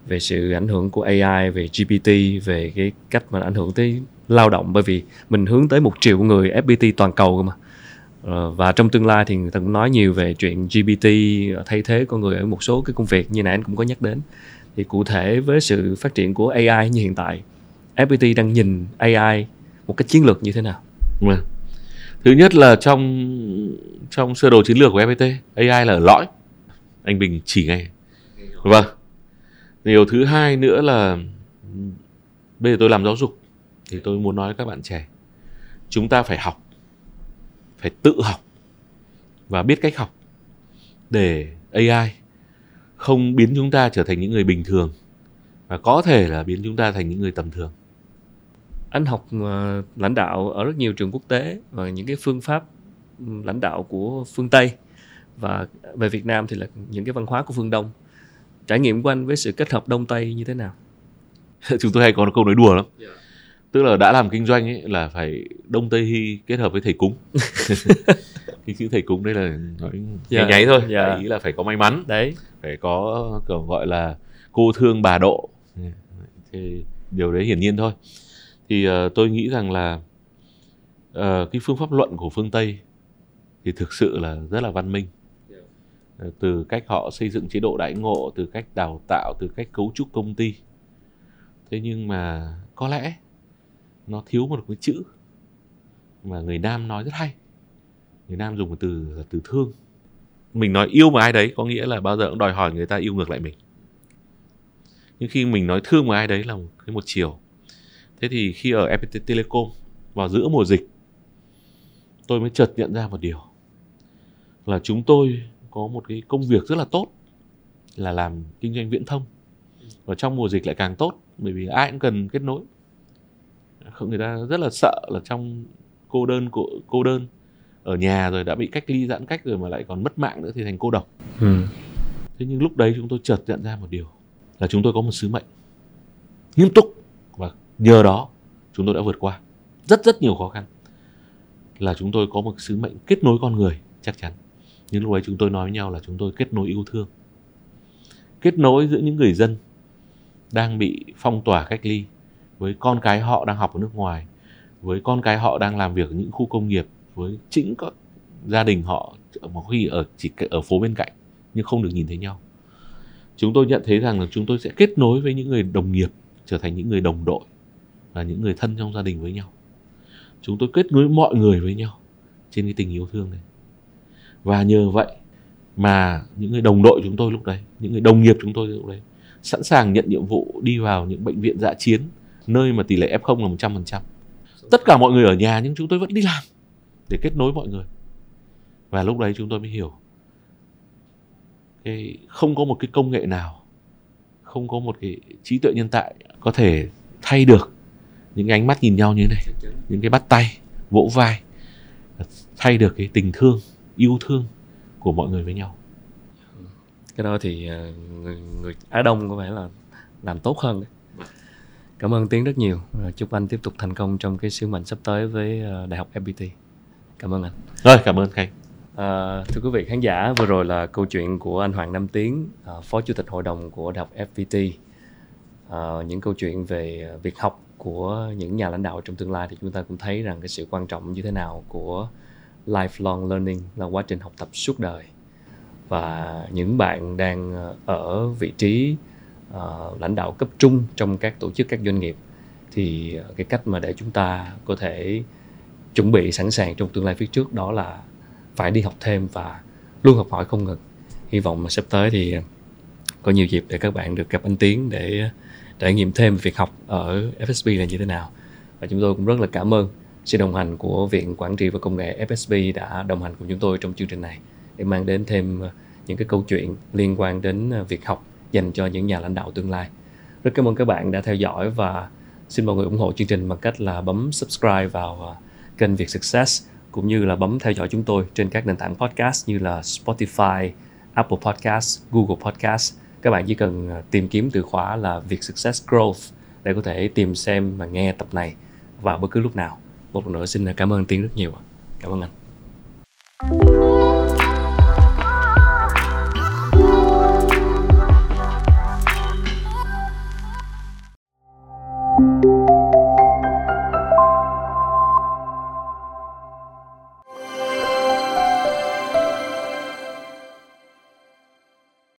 về sự ảnh hưởng của AI về GPT về cái cách mà ảnh hưởng tới lao động, bởi vì mình hướng tới một triệu người FPT toàn cầu cơ mà. Ờ, và trong tương lai thì người ta cũng nói nhiều về chuyện GPT thay thế con người ở một số cái công việc như nãy anh cũng có nhắc đến thì cụ thể với sự phát triển của AI như hiện tại FPT đang nhìn AI một cách chiến lược như thế nào? Ừ. Thứ nhất là trong trong sơ đồ chiến lược của FPT, AI là ở lõi. Anh Bình chỉ ngay. Vâng. Điều thứ hai nữa là bây giờ tôi làm giáo dục thì tôi muốn nói với các bạn trẻ chúng ta phải học phải tự học và biết cách học để AI không biến chúng ta trở thành những người bình thường và có thể là biến chúng ta thành những người tầm thường. Anh học uh, lãnh đạo ở rất nhiều trường quốc tế và những cái phương pháp lãnh đạo của phương tây. Và về việt nam thì là những cái văn hóa của phương đông. Trải nghiệm của anh với sự kết hợp đông tây như thế nào? Chúng tôi hay có câu nói đùa lắm. Yeah. Tức là đã làm kinh doanh ấy là phải đông tây hy kết hợp với thầy cúng. Cái chữ thầy cúng đây là nói yeah. Dạ. nháy thôi. Yeah. ý là phải có may mắn. Đấy. Phải có kiểu gọi là cô thương bà độ. Thì điều đấy hiển nhiên thôi. Thì uh, tôi nghĩ rằng là uh, cái phương pháp luận của phương tây thì thực sự là rất là văn minh. Uh, từ cách họ xây dựng chế độ đãi ngộ từ cách đào tạo từ cách cấu trúc công ty. Thế nhưng mà có lẽ nó thiếu một cái chữ mà người nam nói rất hay. Người nam dùng một từ là từ thương. Mình nói yêu một ai đấy có nghĩa là bao giờ cũng đòi hỏi người ta yêu ngược lại mình. Nhưng khi mình nói thương một ai đấy là một cái một chiều. Thế thì khi ở FPT Telecom vào giữa mùa dịch, tôi mới chợt nhận ra một điều. Là chúng tôi có một cái công việc rất là tốt là làm kinh doanh viễn thông. Và trong mùa dịch lại càng tốt, bởi vì ai cũng cần kết nối người ta rất là sợ là trong cô đơn cô đơn ở nhà rồi đã bị cách ly giãn cách rồi mà lại còn mất mạng nữa thì thành cô độc. Ừ. thế nhưng lúc đấy chúng tôi chợt nhận ra một điều là chúng tôi có một sứ mệnh nghiêm túc và nhờ đó chúng tôi đã vượt qua rất rất nhiều khó khăn. Là chúng tôi có một sứ mệnh kết nối con người chắc chắn. Nhưng lúc ấy chúng tôi nói với nhau là chúng tôi kết nối yêu thương kết nối giữa những người dân đang bị phong tỏa cách ly với con cái họ đang học ở nước ngoài, với con cái họ đang làm việc ở những khu công nghiệp, với chính các gia đình họ một khi ở chỉ ở phố bên cạnh nhưng không được nhìn thấy nhau. Chúng tôi nhận thấy rằng là chúng tôi sẽ kết nối với những người đồng nghiệp, trở thành những người đồng đội và những người thân trong gia đình với nhau. Chúng tôi kết nối mọi người với nhau trên cái tình yêu thương này. Và nhờ vậy mà những người đồng đội chúng tôi lúc đấy, những người đồng nghiệp chúng tôi lúc đấy sẵn sàng nhận nhiệm vụ đi vào những bệnh viện dạ chiến nơi mà tỷ lệ F0 là 100%. Tất cả mọi người ở nhà nhưng chúng tôi vẫn đi làm để kết nối mọi người và lúc đấy chúng tôi mới hiểu cái không có một cái công nghệ nào không có một cái trí tuệ nhân tạo có thể thay được những ánh mắt nhìn nhau như thế này những cái bắt tay vỗ vai thay được cái tình thương yêu thương của mọi người với nhau cái đó thì à, người, người Á Đông có vẻ là làm tốt hơn đấy. Cảm ơn Tiến rất nhiều. Chúc anh tiếp tục thành công trong cái sứ mệnh sắp tới với ờ, Đại học FPT cảm ơn anh. Rồi cảm ơn khánh à, thưa quý vị khán giả vừa rồi là câu chuyện của anh hoàng nam tiến phó chủ tịch hội đồng của đại học fpt à, những câu chuyện về việc học của những nhà lãnh đạo trong tương lai thì chúng ta cũng thấy rằng cái sự quan trọng như thế nào của lifelong learning là quá trình học tập suốt đời. Và những bạn đang ở vị trí uh, lãnh đạo cấp trung trong các tổ chức các doanh nghiệp thì ờ, cái cách mà để chúng ta có thể chuẩn bị sẵn sàng trong tương lai phía trước đó là phải đi học thêm và luôn học hỏi không ngừng. Hy vọng mà sắp tới thì có nhiều dịp để các bạn được gặp anh Tiến để trải nghiệm thêm việc học ở FSB là như thế nào. Và chúng tôi cũng rất là cảm ơn sự đồng hành của Viện Quản trị và Công nghệ FSB đã đồng hành cùng chúng tôi trong chương trình này để mang đến thêm ờ, những cái câu chuyện liên quan đến việc học dành cho những nhà lãnh đạo tương lai. Rất cảm ơn các bạn đã theo dõi và xin mọi người ủng hộ chương trình bằng cách là bấm subscribe vào à, kênh Việt Success cũng như là bấm theo dõi chúng tôi trên các nền tảng podcast như là Spotify, Apple Podcast, Google Podcast. Các bạn chỉ cần à, tìm kiếm từ khóa là Việt Success Growth để có thể tìm xem và nghe tập này vào bất cứ lúc nào. Một lần nữa xin cảm ơn Tiến rất nhiều. Cảm ơn anh.